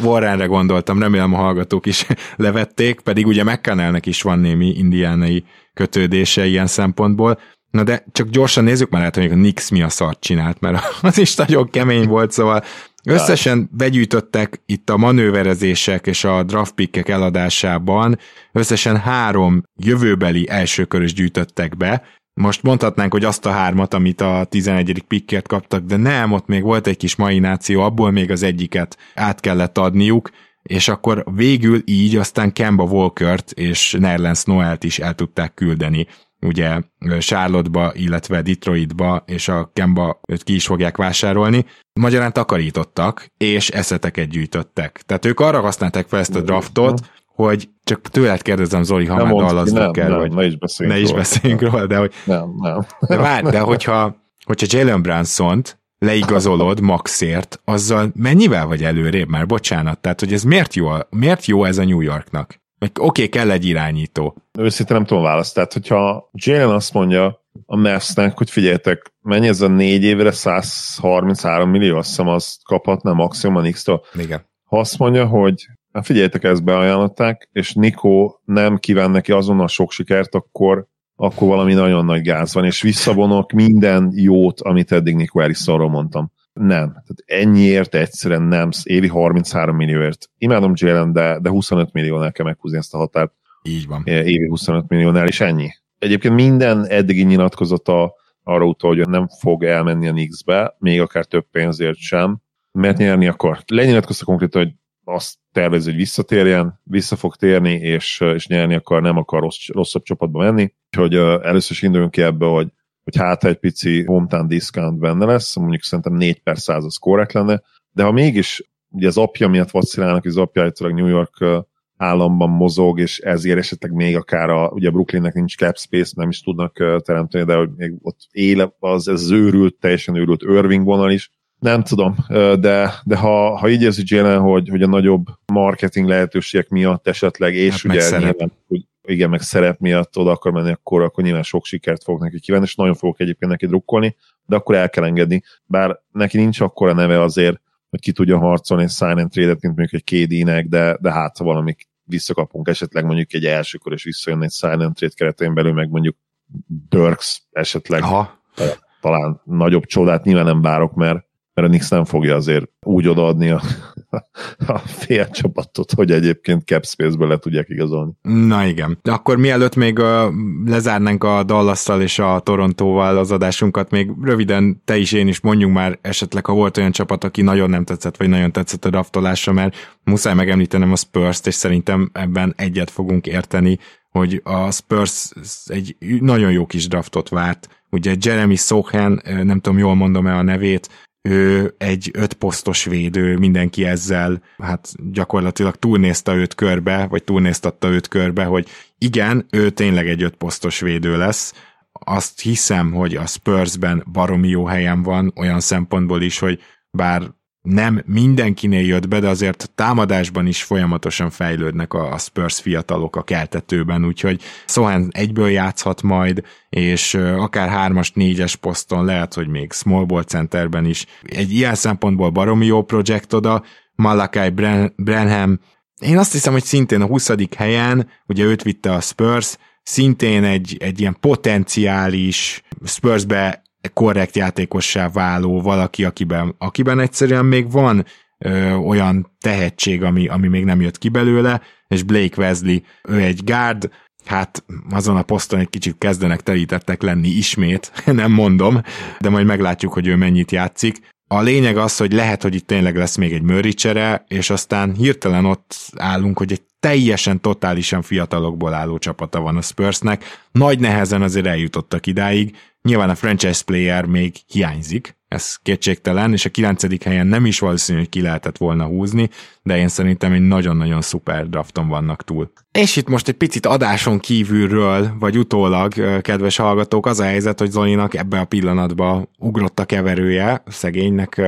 Warrenre gondoltam, remélem a hallgatók is levették, pedig ugye McCannelnek is van némi indiánai kötődése ilyen szempontból. Na de csak gyorsan nézzük már át, hogy a Nix mi a szart csinált, mert az is nagyon kemény volt, szóval összesen begyűjtöttek itt a manőverezések és a draft pickek eladásában, összesen három jövőbeli elsőkörös gyűjtöttek be, most mondhatnánk, hogy azt a hármat, amit a 11. pickért kaptak, de nem, ott még volt egy kis maináció, abból még az egyiket át kellett adniuk, és akkor végül így aztán Kemba Walkert és Nerlens Noelt is el tudták küldeni ugye Charlotte-ba, illetve Detroitba, és a Kemba őt ki is fogják vásárolni. Magyarán takarítottak, és eszeteket gyűjtöttek. Tehát ők arra használták fel ezt a draftot, hogy csak tőled kérdezem, Zoli, ha nem már Dallas nem, kell, nem, vagy ne is beszéljünk ne is beszéljünk róla, de hogy... Nem, nem. De várj, de hogyha, hogyha Jalen Brunson-t leigazolod maxért, azzal mennyivel vagy előrébb már, bocsánat, tehát hogy ez miért jó, miért jó ez a New Yorknak? Oké, okay, kell egy irányító. Őszintén nem tudom választ. Tehát, hogyha Jalen azt mondja a Mavsnek, hogy figyeljetek, mennyi ez a négy évre 133 millió, azt hiszem azt kaphatna maximum a Nix-től. Igen. Ha azt mondja, hogy hát figyeljetek, ezt beajánlották, és Nikó nem kíván neki azonnal sok sikert, akkor akkor valami nagyon nagy gáz van, és visszavonok minden jót, amit eddig Nico Harrisonról mondtam. Nem. Tehát ennyiért egyszerűen nem. Évi 33 millióért. Imádom Jalen, de, de 25 milliónál kell meghúzni ezt a határt. Így van. Évi 25 milliónál, és ennyi. Egyébként minden eddigi nyilatkozata arra utal, hogy nem fog elmenni a Knicks-be, még akár több pénzért sem, mert nyerni akar. Lenyilatkozta konkrétan, hogy azt tervez, hogy visszatérjen, vissza fog térni, és, és nyerni akar, nem akar rossz, rosszabb csapatba menni. Úgyhogy uh, először is induljunk ki ebbe, hogy, hogy hát egy pici hometown discount benne lesz, mondjuk szerintem 4 per 100 az korrekt lenne, de ha mégis ugye az apja miatt vacilálnak, az apja állítólag New York államban mozog, és ezért esetleg még akár a, ugye Brooklynnek nincs cap space, nem is tudnak teremteni, de hogy még ott éle az, ez az őrült, teljesen őrült Irving vonal is, nem tudom, de, de ha, ha így érzi Jalen, hogy, hogy a nagyobb marketing lehetőségek miatt esetleg, és hát ugye nyilván, hogy igen, meg szerep miatt oda akar menni, akkor, akkor nyilván sok sikert fog neki kívánni, és nagyon fogok egyébként neki drukkolni, de akkor el kell engedni. Bár neki nincs akkora neve azért, hogy ki tudja harcolni egy sign and trade-et, mint mondjuk egy KD-nek, de, de hát ha valami visszakapunk esetleg mondjuk egy elsőkor, és visszajön egy sign and trade keretén belül, meg mondjuk Dirks esetleg Aha. talán nagyobb csodát nyilván nem várok, mert mert a Nix nem fogja azért úgy odaadni a, a fél csapatot, hogy egyébként cap space le tudják igazolni. Na igen. De akkor mielőtt még uh, lezárnánk a dallas és a Torontóval az adásunkat, még röviden te is, én is mondjunk már esetleg, ha volt olyan csapat, aki nagyon nem tetszett, vagy nagyon tetszett a draftolása, mert muszáj megemlítenem a Spurs-t, és szerintem ebben egyet fogunk érteni, hogy a Spurs egy nagyon jó kis draftot várt. Ugye Jeremy Sohan, nem tudom, jól mondom-e a nevét, ő egy öt posztos védő, mindenki ezzel, hát gyakorlatilag túlnézte őt körbe, vagy túlnéztatta őt körbe, hogy igen, ő tényleg egy öt posztos védő lesz, azt hiszem, hogy a Spursben baromi jó helyen van, olyan szempontból is, hogy bár nem mindenkinél jött be, de azért támadásban is folyamatosan fejlődnek a Spurs fiatalok a keltetőben, úgyhogy Sohan egyből játszhat majd, és akár hármas, négyes poszton lehet, hogy még small ball centerben is. Egy ilyen szempontból baromi jó projekt oda, Malakai Brenham, én azt hiszem, hogy szintén a 20. helyen, ugye őt vitte a Spurs, szintén egy, egy ilyen potenciális Spursbe korrekt játékossá váló valaki, akiben, akiben egyszerűen még van ö, olyan tehetség, ami, ami még nem jött ki belőle, és Blake Wesley, ő egy guard, hát azon a poszton egy kicsit kezdenek telítettek lenni ismét, nem mondom, de majd meglátjuk, hogy ő mennyit játszik. A lényeg az, hogy lehet, hogy itt tényleg lesz még egy Murray és aztán hirtelen ott állunk, hogy egy teljesen, totálisan fiatalokból álló csapata van a Spursnek. Nagy nehezen azért eljutottak idáig, Nyilván a franchise player még hiányzik, ez kétségtelen, és a kilencedik helyen nem is valószínű, hogy ki lehetett volna húzni, de én szerintem egy nagyon-nagyon szuper drafton vannak túl. És itt most egy picit adáson kívülről, vagy utólag, kedves hallgatók, az a helyzet, hogy Zolinak ebbe a pillanatban ugrott a keverője, szegénynek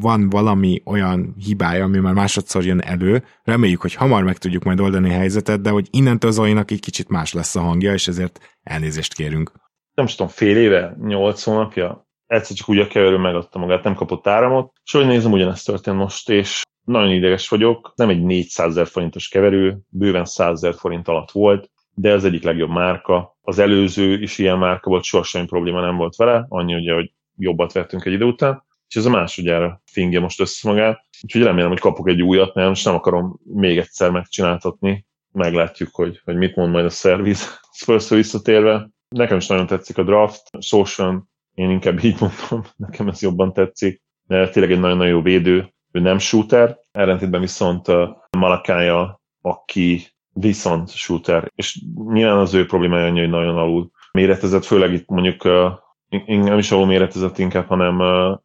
van valami olyan hibája, ami már másodszor jön elő, reméljük, hogy hamar meg tudjuk majd oldani a helyzetet, de hogy innentől Zolinak egy kicsit más lesz a hangja, és ezért elnézést kérünk nem is tudom, fél éve, nyolc hónapja, egyszer csak úgy a keverő megadta magát, nem kapott áramot, és hogy nézem, ugyanezt történt most, és nagyon ideges vagyok, nem egy 400 ezer forintos keverő, bőven 100 ezer forint alatt volt, de ez egyik legjobb márka. Az előző is ilyen márka volt, soha probléma nem volt vele, annyi ugye, hogy jobbat vettünk egy idő után, és ez a másodjára fingja most össze magát. Úgyhogy remélem, hogy kapok egy újat, nem, és nem akarom még egyszer megcsináltatni. Meglátjuk, hogy, hogy mit mond majd a szerviz. Spurs visszatérve, Nekem is nagyon tetszik a draft, Social, én inkább így mondom, nekem ez jobban tetszik. De tényleg egy nagyon-nagyon jó védő, ő nem shooter, ellentétben viszont Malakája, aki viszont shooter, és nyilván az ő problémája annyi, hogy nagyon alul méretezett, főleg itt mondjuk nem is alul méretezett inkább, hanem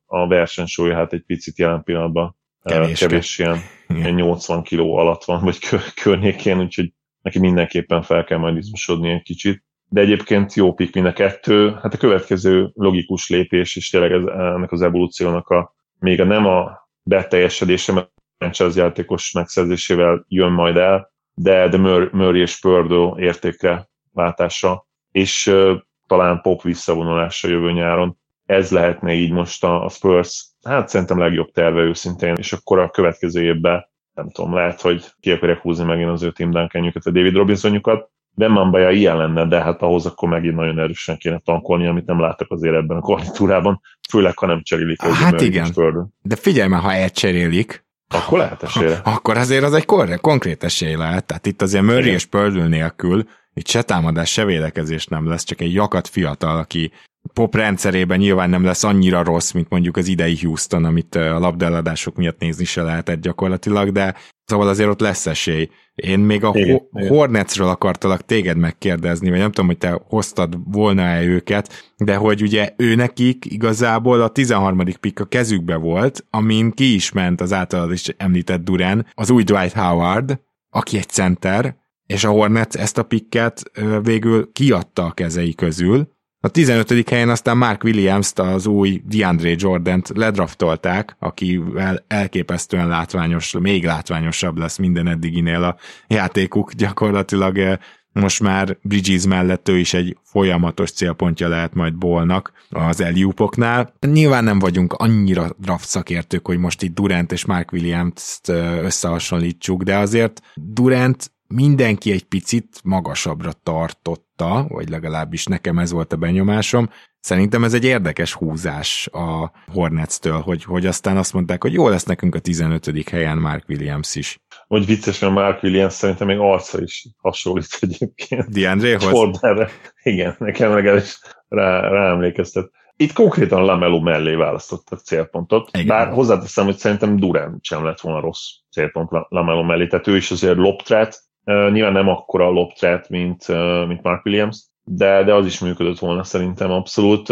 a versenysúlya hát egy picit jelen pillanatban kevés, kevés ilyen, ilyen 80 kiló alatt van, vagy környékén, úgyhogy neki mindenképpen fel kell majd izmosodni egy kicsit. De egyébként jó pik mind a kettő. Hát a következő logikus lépés, és tényleg ez, ennek az evolúciónak a még a nem a beteljesedése, mert franchise játékos megszerzésével jön majd el, de, de Murray és Pördő értékre váltása, és uh, talán Pop visszavonulása jövő nyáron. Ez lehetne így most a, a Spurs, hát szerintem legjobb terve őszintén, és akkor a következő évben nem tudom, lehet, hogy ki akarják húzni megint az ő Tim Duncanjukat, a David Robinsonjukat, Bemambaja ilyen lenne, de hát ahhoz akkor megint nagyon erősen kéne tankolni, amit nem látok azért ebben a koalítúrában, főleg ha nem cserélik. Hát igen, de figyelj már, ha elcserélik, akkor lehet esélye. Akkor azért az egy kor- konkrét esély lehet. Tehát itt azért Murray és Pördül nélkül itt se támadás, se védekezés nem lesz, csak egy jakat fiatal, aki pop rendszerében nyilván nem lesz annyira rossz, mint mondjuk az idei Houston, amit a labdeladások miatt nézni se lehetett gyakorlatilag, de szóval azért ott lesz esély. Én még a igen, Ho- Hornetsről akartalak téged megkérdezni, vagy nem tudom, hogy te hoztad volna-e őket, de hogy ugye ő nekik igazából a 13. pick a kezükbe volt, amin ki is ment az általad is említett Duran, az új Dwight Howard, aki egy center, és a Hornets ezt a pikket végül kiadta a kezei közül, a 15. helyen aztán Mark Williams-t, az új DeAndre Jordan-t ledraftolták, akivel elképesztően látványos, még látványosabb lesz minden eddiginél a játékuk. Gyakorlatilag eh, most már Bridges mellett ő is egy folyamatos célpontja lehet majd Bolnak az Eliupoknál. Nyilván nem vagyunk annyira draft szakértők, hogy most itt Durant és Mark Williams-t eh, összehasonlítsuk, de azért Durant mindenki egy picit magasabbra tartotta, vagy legalábbis nekem ez volt a benyomásom. Szerintem ez egy érdekes húzás a Hornets-től, hogy, hogy aztán azt mondták, hogy jó lesz nekünk a 15. helyen Mark Williams is. Hogy vicces, mert Mark Williams szerintem még arca is hasonlít egyébként. DeAndre-hoz? Jordanre. Igen, nekem legalábbis rá, ráemlékeztet. Itt konkrétan Lamelo mellé választottak célpontot, Igen. bár hozzáteszem, hogy szerintem Durán sem lett volna rossz célpont Lamelo mellé, tehát ő is azért loptrát, Nyilván nem akkora loptrát, mint, mint Mark Williams, de, de az is működött volna szerintem abszolút.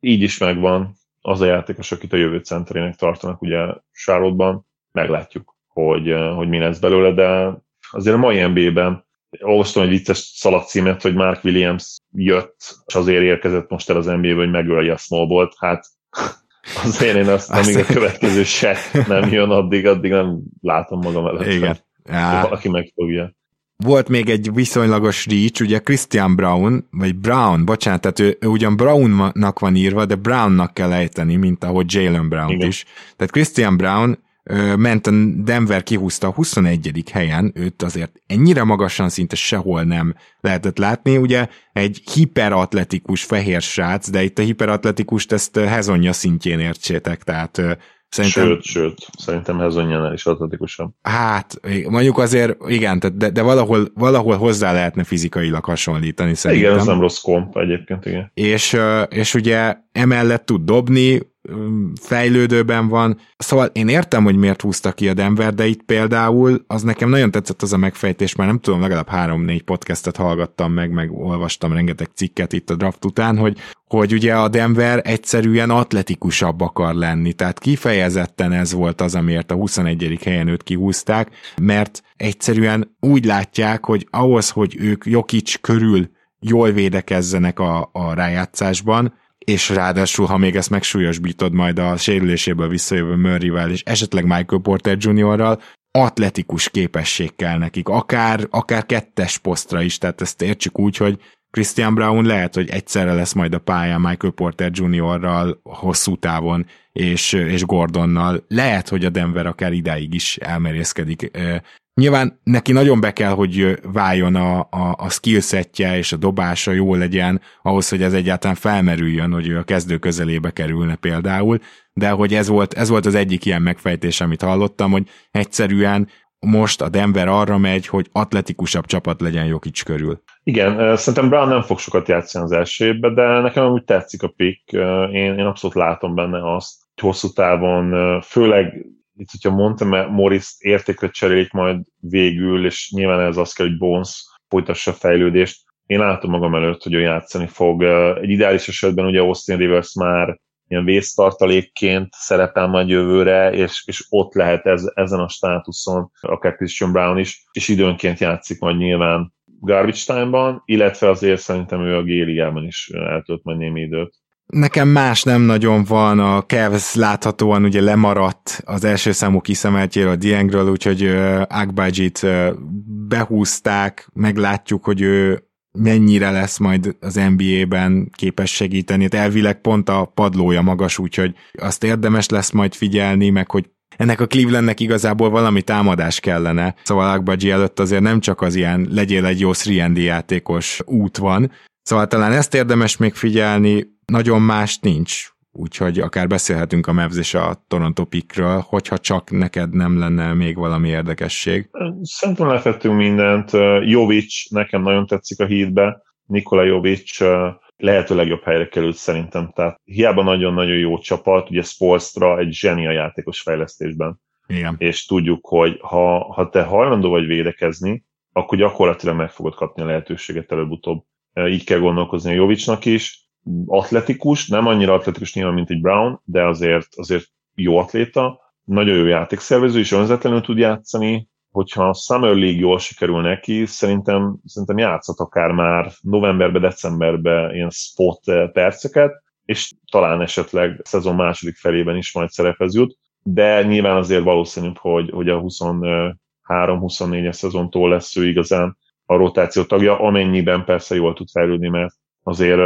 Így is megvan az a játékos, akit a jövő centerének tartanak ugye Charlotte-ban. Meglátjuk, hogy, hogy mi lesz belőle, de azért a mai NBA-ben olvastam egy vicces szalagcímet, hogy Mark Williams jött, és azért érkezett most el az NBA-be, hogy megölje a small Hát azért én azt, amíg a következő se nem jön, addig, addig nem látom magam előtt. Igen. Ja. Valaki megfogja. Volt még egy viszonylagos reach, ugye Christian Brown, vagy Brown, bocsánat, tehát ő, ő ugyan Brownnak van írva, de Brownnak kell ejteni, mint ahogy Jalen Brown is. Tehát Christian Brown ment a Denver kihúzta a 21. helyen, őt azért ennyire magasan szinte sehol nem lehetett látni, ugye egy hiperatletikus fehér srác, de itt a hiperatletikus ezt Hezonja szintjén értsétek, tehát Szerintem, sőt, sőt, szerintem Hezonyánál is atletikusabb. Hát, mondjuk azért, igen, de, de valahol, valahol hozzá lehetne fizikailag hasonlítani szerintem. Igen, ez nem rossz komp egyébként, igen. És, és ugye emellett tud dobni, fejlődőben van. Szóval én értem, hogy miért húzta ki a Denver, de itt például az nekem nagyon tetszett az a megfejtés, mert nem tudom, legalább három-négy podcastet hallgattam meg, meg olvastam rengeteg cikket itt a draft után, hogy, hogy ugye a Denver egyszerűen atletikusabb akar lenni, tehát kifejezetten ez volt az, amiért a 21. helyen őt kihúzták, mert egyszerűen úgy látják, hogy ahhoz, hogy ők Jokic körül jól védekezzenek a, a rájátszásban, és ráadásul, ha még ezt megsúlyosbítod majd a sérüléséből visszajövő Murrayvel, és esetleg Michael Porter Jr.-ral, atletikus képesség kell nekik, akár, akár kettes posztra is, tehát ezt értsük úgy, hogy Christian Brown lehet, hogy egyszerre lesz majd a pályán Michael Porter Jr.-ral hosszú távon, és, és Gordonnal. Lehet, hogy a Denver akár idáig is elmerészkedik Nyilván neki nagyon be kell, hogy váljon a, a, a skillsetje és a dobása jó legyen, ahhoz, hogy ez egyáltalán felmerüljön, hogy ő a kezdő közelébe kerülne például, de hogy ez volt, ez volt az egyik ilyen megfejtés, amit hallottam, hogy egyszerűen most a Denver arra megy, hogy atletikusabb csapat legyen Jokic körül. Igen, szerintem Brown nem fog sokat játszani az első évben, de nekem úgy tetszik a pick. Én, én abszolút látom benne azt, hogy hosszú távon, főleg itt, hogyha mondtam, Morris értékre cserélik majd végül, és nyilván ez az kell, hogy Bones folytassa a fejlődést. Én látom magam előtt, hogy ő játszani fog. Egy ideális esetben ugye Austin Rivers már ilyen vésztartalékként szerepel majd jövőre, és, és ott lehet ez, ezen a státuszon akár Christian Brown is, és időnként játszik majd nyilván garbage time-ban, illetve azért szerintem ő a Géliában is eltölt majd némi időt. Nekem más nem nagyon van, a Cavs láthatóan ugye lemaradt az első számú kiszemeltjéről a Diengről, úgyhogy uh, Agbajit uh, behúzták, meglátjuk, hogy ő mennyire lesz majd az NBA-ben képes segíteni. Hát elvileg pont a padlója magas, úgyhogy azt érdemes lesz majd figyelni, meg hogy ennek a Clevelandnek igazából valami támadás kellene. Szóval Akbaji előtt azért nem csak az ilyen legyél egy jó 3 játékos út van. Szóval talán ezt érdemes még figyelni, nagyon más nincs. Úgyhogy akár beszélhetünk a Mavs és a Toronto Pickről, hogyha csak neked nem lenne még valami érdekesség. Szerintem lefettünk mindent. Jovic nekem nagyon tetszik a hídbe. Nikola Jovic lehető legjobb helyre került szerintem. Tehát hiába nagyon-nagyon jó csapat, ugye Spolstra egy zseni a játékos fejlesztésben. Igen. És tudjuk, hogy ha, ha te hajlandó vagy védekezni, akkor gyakorlatilag meg fogod kapni a lehetőséget előbb-utóbb. Így kell gondolkozni a Jovicsnak is. Atletikus, nem annyira atletikus nyilván, mint egy Brown, de azért, azért jó atléta, nagyon jó játékszervező, és önzetlenül tud játszani, hogyha a Summer League jól sikerül neki, szerintem, szerintem játszhat akár már novemberbe, decemberbe ilyen spot eh, perceket, és talán esetleg szezon második felében is majd szerephez jut, de nyilván azért valószínűbb, hogy, hogy a 23-24-es szezontól lesz ő igazán a rotáció tagja, amennyiben persze jól tud fejlődni, mert azért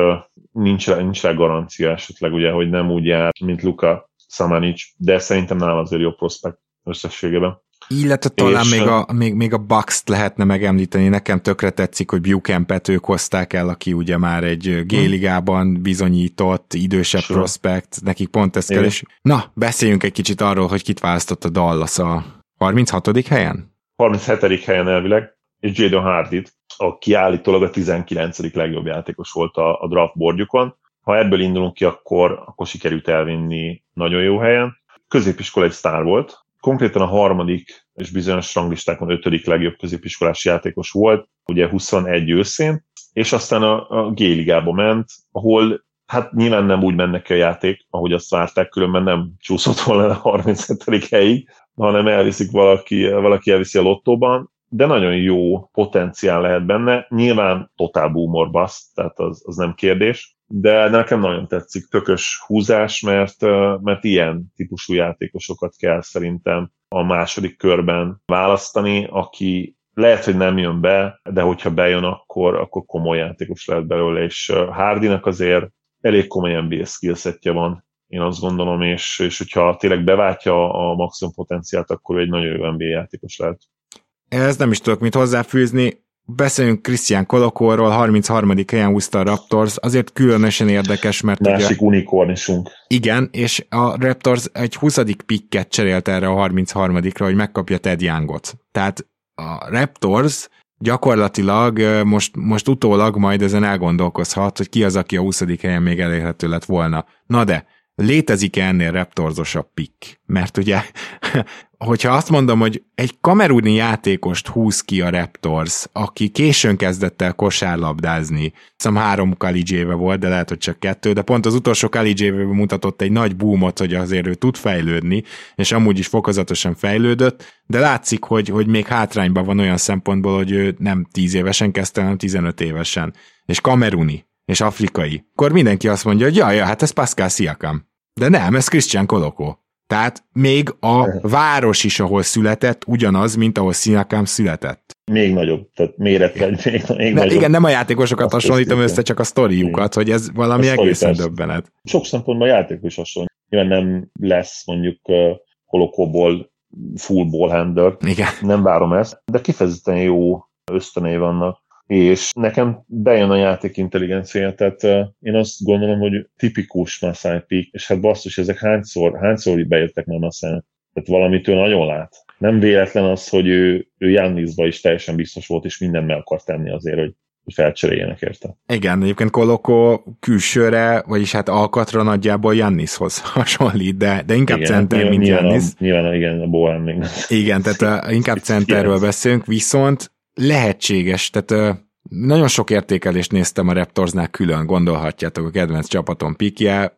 nincs, nincs rá garancia esetleg, ugye, hogy nem úgy jár, mint Luka Samanic, de szerintem nála azért jó prospekt összességében. Illetve talán még a, még, még a Bucks-t lehetne megemlíteni, nekem tökre tetszik, hogy Buchampet ők hozták el, aki ugye már egy G-ligában bizonyított, idősebb sure. prospekt, nekik pont ez kell, és na, beszéljünk egy kicsit arról, hogy kit választott a Dallas a 36. helyen? 37. helyen elvileg, és Jadon Hardit, aki állítólag a 19. legjobb játékos volt a, a draft boardjukon. Ha ebből indulunk ki, akkor, akkor sikerült elvinni nagyon jó helyen. Középiskola egy sztár volt, konkrétan a harmadik és bizonyos ranglistákon ötödik legjobb középiskolás játékos volt, ugye 21 őszén, és aztán a, a G-ligába ment, ahol hát nyilván nem úgy mennek ki a játék, ahogy azt várták, különben nem csúszott volna a 37. helyig, hanem elviszik valaki, valaki elviszi a lottóban, de nagyon jó potenciál lehet benne. Nyilván totál boomer bust, tehát az, az nem kérdés, de nekem nagyon tetszik, tökös húzás, mert, mert ilyen típusú játékosokat kell szerintem a második körben választani, aki lehet, hogy nem jön be, de hogyha bejön, akkor, akkor komoly játékos lehet belőle, és Hardinak azért elég komoly NBA skillsetje van, én azt gondolom, és, és hogyha tényleg beváltja a maximum potenciált, akkor egy nagyon jó NBA játékos lehet. Ez nem is tudok mit hozzáfűzni, Beszéljünk Christian Kolokóról, 33. helyen húzta a Raptors, azért különösen érdekes, mert Másik ugye, unikornisunk. Igen, és a Raptors egy 20. pikket cserélt erre a 33-ra, hogy megkapja Ted Youngot. Tehát a Raptors gyakorlatilag most, most utólag majd ezen elgondolkozhat, hogy ki az, aki a 20. helyen még elérhető lett volna. Na de, létezik -e ennél raptorzosabb pick? Mert ugye, hogyha azt mondom, hogy egy kameruni játékost húz ki a Raptors, aki későn kezdett el kosárlabdázni, szóval három kalidzséve volt, de lehet, hogy csak kettő, de pont az utolsó kalidzséve mutatott egy nagy boomot, hogy azért ő tud fejlődni, és amúgy is fokozatosan fejlődött, de látszik, hogy, hogy még hátrányban van olyan szempontból, hogy ő nem 10 évesen kezdte, hanem 15 évesen. És kameruni, és afrikai. Akkor mindenki azt mondja, hogy jaj, ja, hát ez Pascal Siakam. De nem, ez Christian Koloko. Tehát még a város is, ahol született, ugyanaz, mint ahol Siakam született. Még nagyobb, tehát méretben még, még ne, nagyobb. Igen, nem a játékosokat Azt hasonlítom össze, csak a sztoriukat, hogy ez valami a egészen döbbenet. Sok szempontból a játékos hasonlít. Nyilván nem lesz mondjuk uh, Kolokóból full ball handler. Igen. Nem várom ezt, de kifejezetten jó ösztönei vannak és nekem bejön a játék intelligencia, tehát én azt gondolom, hogy tipikus Peak, és hát basszus, ezek hányszor, hányszor bejöttek már Masai, tehát valamit ő nagyon lát. Nem véletlen az, hogy ő, ő Jannisba is teljesen biztos volt, és mindent meg akar tenni azért, hogy felcseréljenek érte. Igen, egyébként Koloko külsőre, vagyis hát alkatra nagyjából Jannishoz hasonlít, de, de inkább igen, center, nyilván, mint nyilván Jannis. A, nyilván, igen, a Bohan még Igen, tehát a, inkább centerről beszélünk, viszont lehetséges, tehát nagyon sok értékelést néztem a Raptorsnál külön, gondolhatjátok a kedvenc csapatom pikje.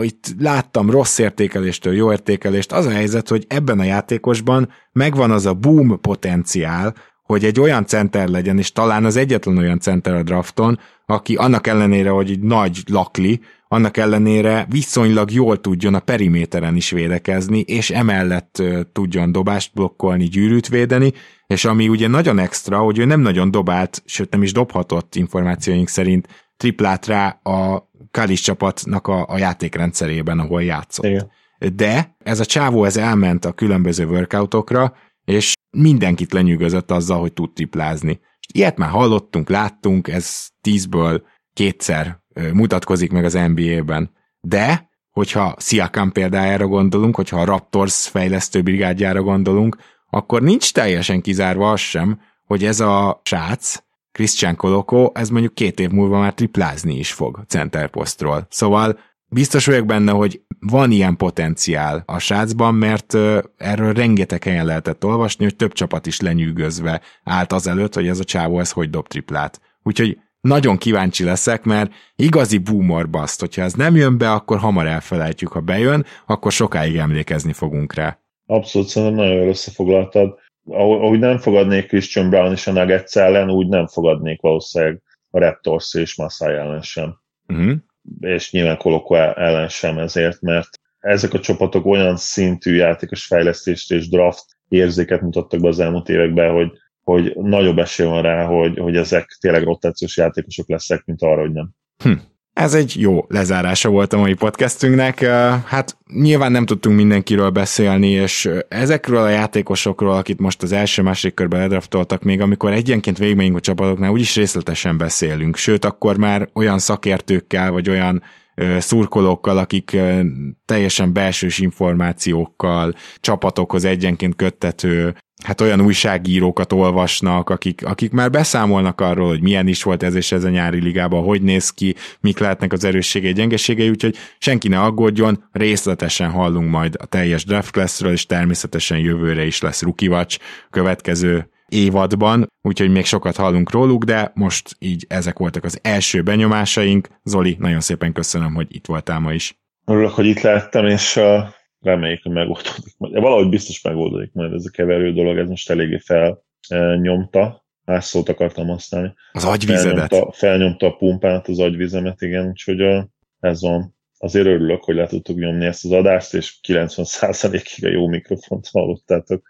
Itt láttam rossz értékeléstől jó értékelést. Az a helyzet, hogy ebben a játékosban megvan az a boom potenciál, hogy egy olyan center legyen, és talán az egyetlen olyan center a drafton, aki annak ellenére, hogy egy nagy lakli, annak ellenére viszonylag jól tudjon a periméteren is védekezni, és emellett tudjon dobást blokkolni, gyűrűt védeni, és ami ugye nagyon extra, hogy ő nem nagyon dobált, sőt nem is dobhatott információink szerint triplát rá a Kalis csapatnak a, a játékrendszerében, ahol játszott. Igen. De ez a csávó ez elment a különböző workoutokra, és mindenkit lenyűgözött azzal, hogy tud triplázni. Ilyet már hallottunk, láttunk, ez tízből kétszer mutatkozik meg az NBA-ben. De, hogyha Siakam példájára gondolunk, hogyha a Raptors fejlesztő brigádjára gondolunk, akkor nincs teljesen kizárva az sem, hogy ez a srác, Christian Koloko, ez mondjuk két év múlva már triplázni is fog centerposztról. Szóval biztos vagyok benne, hogy van ilyen potenciál a srácban, mert erről rengeteg helyen lehetett olvasni, hogy több csapat is lenyűgözve állt azelőtt, hogy ez a csávó ez hogy dob triplát. Úgyhogy nagyon kíváncsi leszek, mert igazi boomer baszt, hogyha ez nem jön be, akkor hamar elfelejtjük, ha bejön, akkor sokáig emlékezni fogunk rá. Abszolút, szerintem nagyon jól összefoglaltad. Ahogy nem fogadnék Christian Brown és a Nuggets ellen, úgy nem fogadnék valószínűleg a Raptors és Masai ellen sem. Uh-huh. És nyilván Koloko ellen sem ezért, mert ezek a csapatok olyan szintű játékos fejlesztést és draft érzéket mutattak be az elmúlt években, hogy hogy nagyobb esély van rá, hogy, hogy ezek tényleg rotációs játékosok lesznek, mint arra, hogy nem. Hm. Ez egy jó lezárása volt a mai podcastünknek. Hát nyilván nem tudtunk mindenkiről beszélni, és ezekről a játékosokról, akit most az első-másik körben ledraftoltak, még amikor egyenként végigmegyünk a csapatoknál, úgyis részletesen beszélünk. Sőt, akkor már olyan szakértőkkel, vagy olyan szurkolókkal, akik teljesen belsős információkkal, csapatokhoz egyenként köttető hát olyan újságírókat olvasnak, akik, akik már beszámolnak arról, hogy milyen is volt ez és ez a nyári ligában, hogy néz ki, mik lehetnek az erősségei, gyengeségei, úgyhogy senki ne aggódjon, részletesen hallunk majd a teljes draft classről, és természetesen jövőre is lesz Watch következő évadban, úgyhogy még sokat hallunk róluk, de most így ezek voltak az első benyomásaink. Zoli, nagyon szépen köszönöm, hogy itt voltál ma is. Örülök, hogy itt lehettem, és reméljük, hogy megoldódik. Valahogy biztos megoldódik majd ez a keverő dolog, ez most eléggé felnyomta. Más szót akartam használni. Az agyvizedet. Felnyomta, felnyomta a pumpát, az agyvizemet, igen, úgyhogy ez van. Azért örülök, hogy le tudtuk nyomni ezt az adást, és 90%-ig a jó mikrofont hallottátok.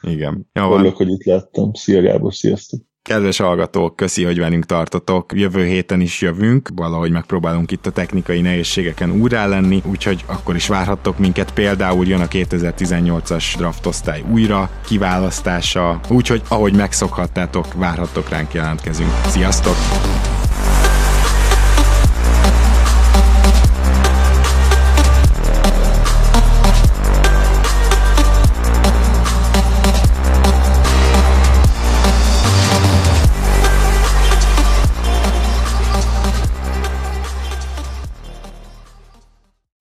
Igen. Jó, örülök, hogy itt lettem. Szia Gábor, sziasztok! Kedves hallgatók, köszi, hogy velünk tartotok. Jövő héten is jövünk, valahogy megpróbálunk itt a technikai nehézségeken úrá lenni, úgyhogy akkor is várhattok minket. Például jön a 2018-as draftosztály újra kiválasztása, úgyhogy ahogy megszokhattátok, várhattok ránk jelentkezünk. Sziasztok!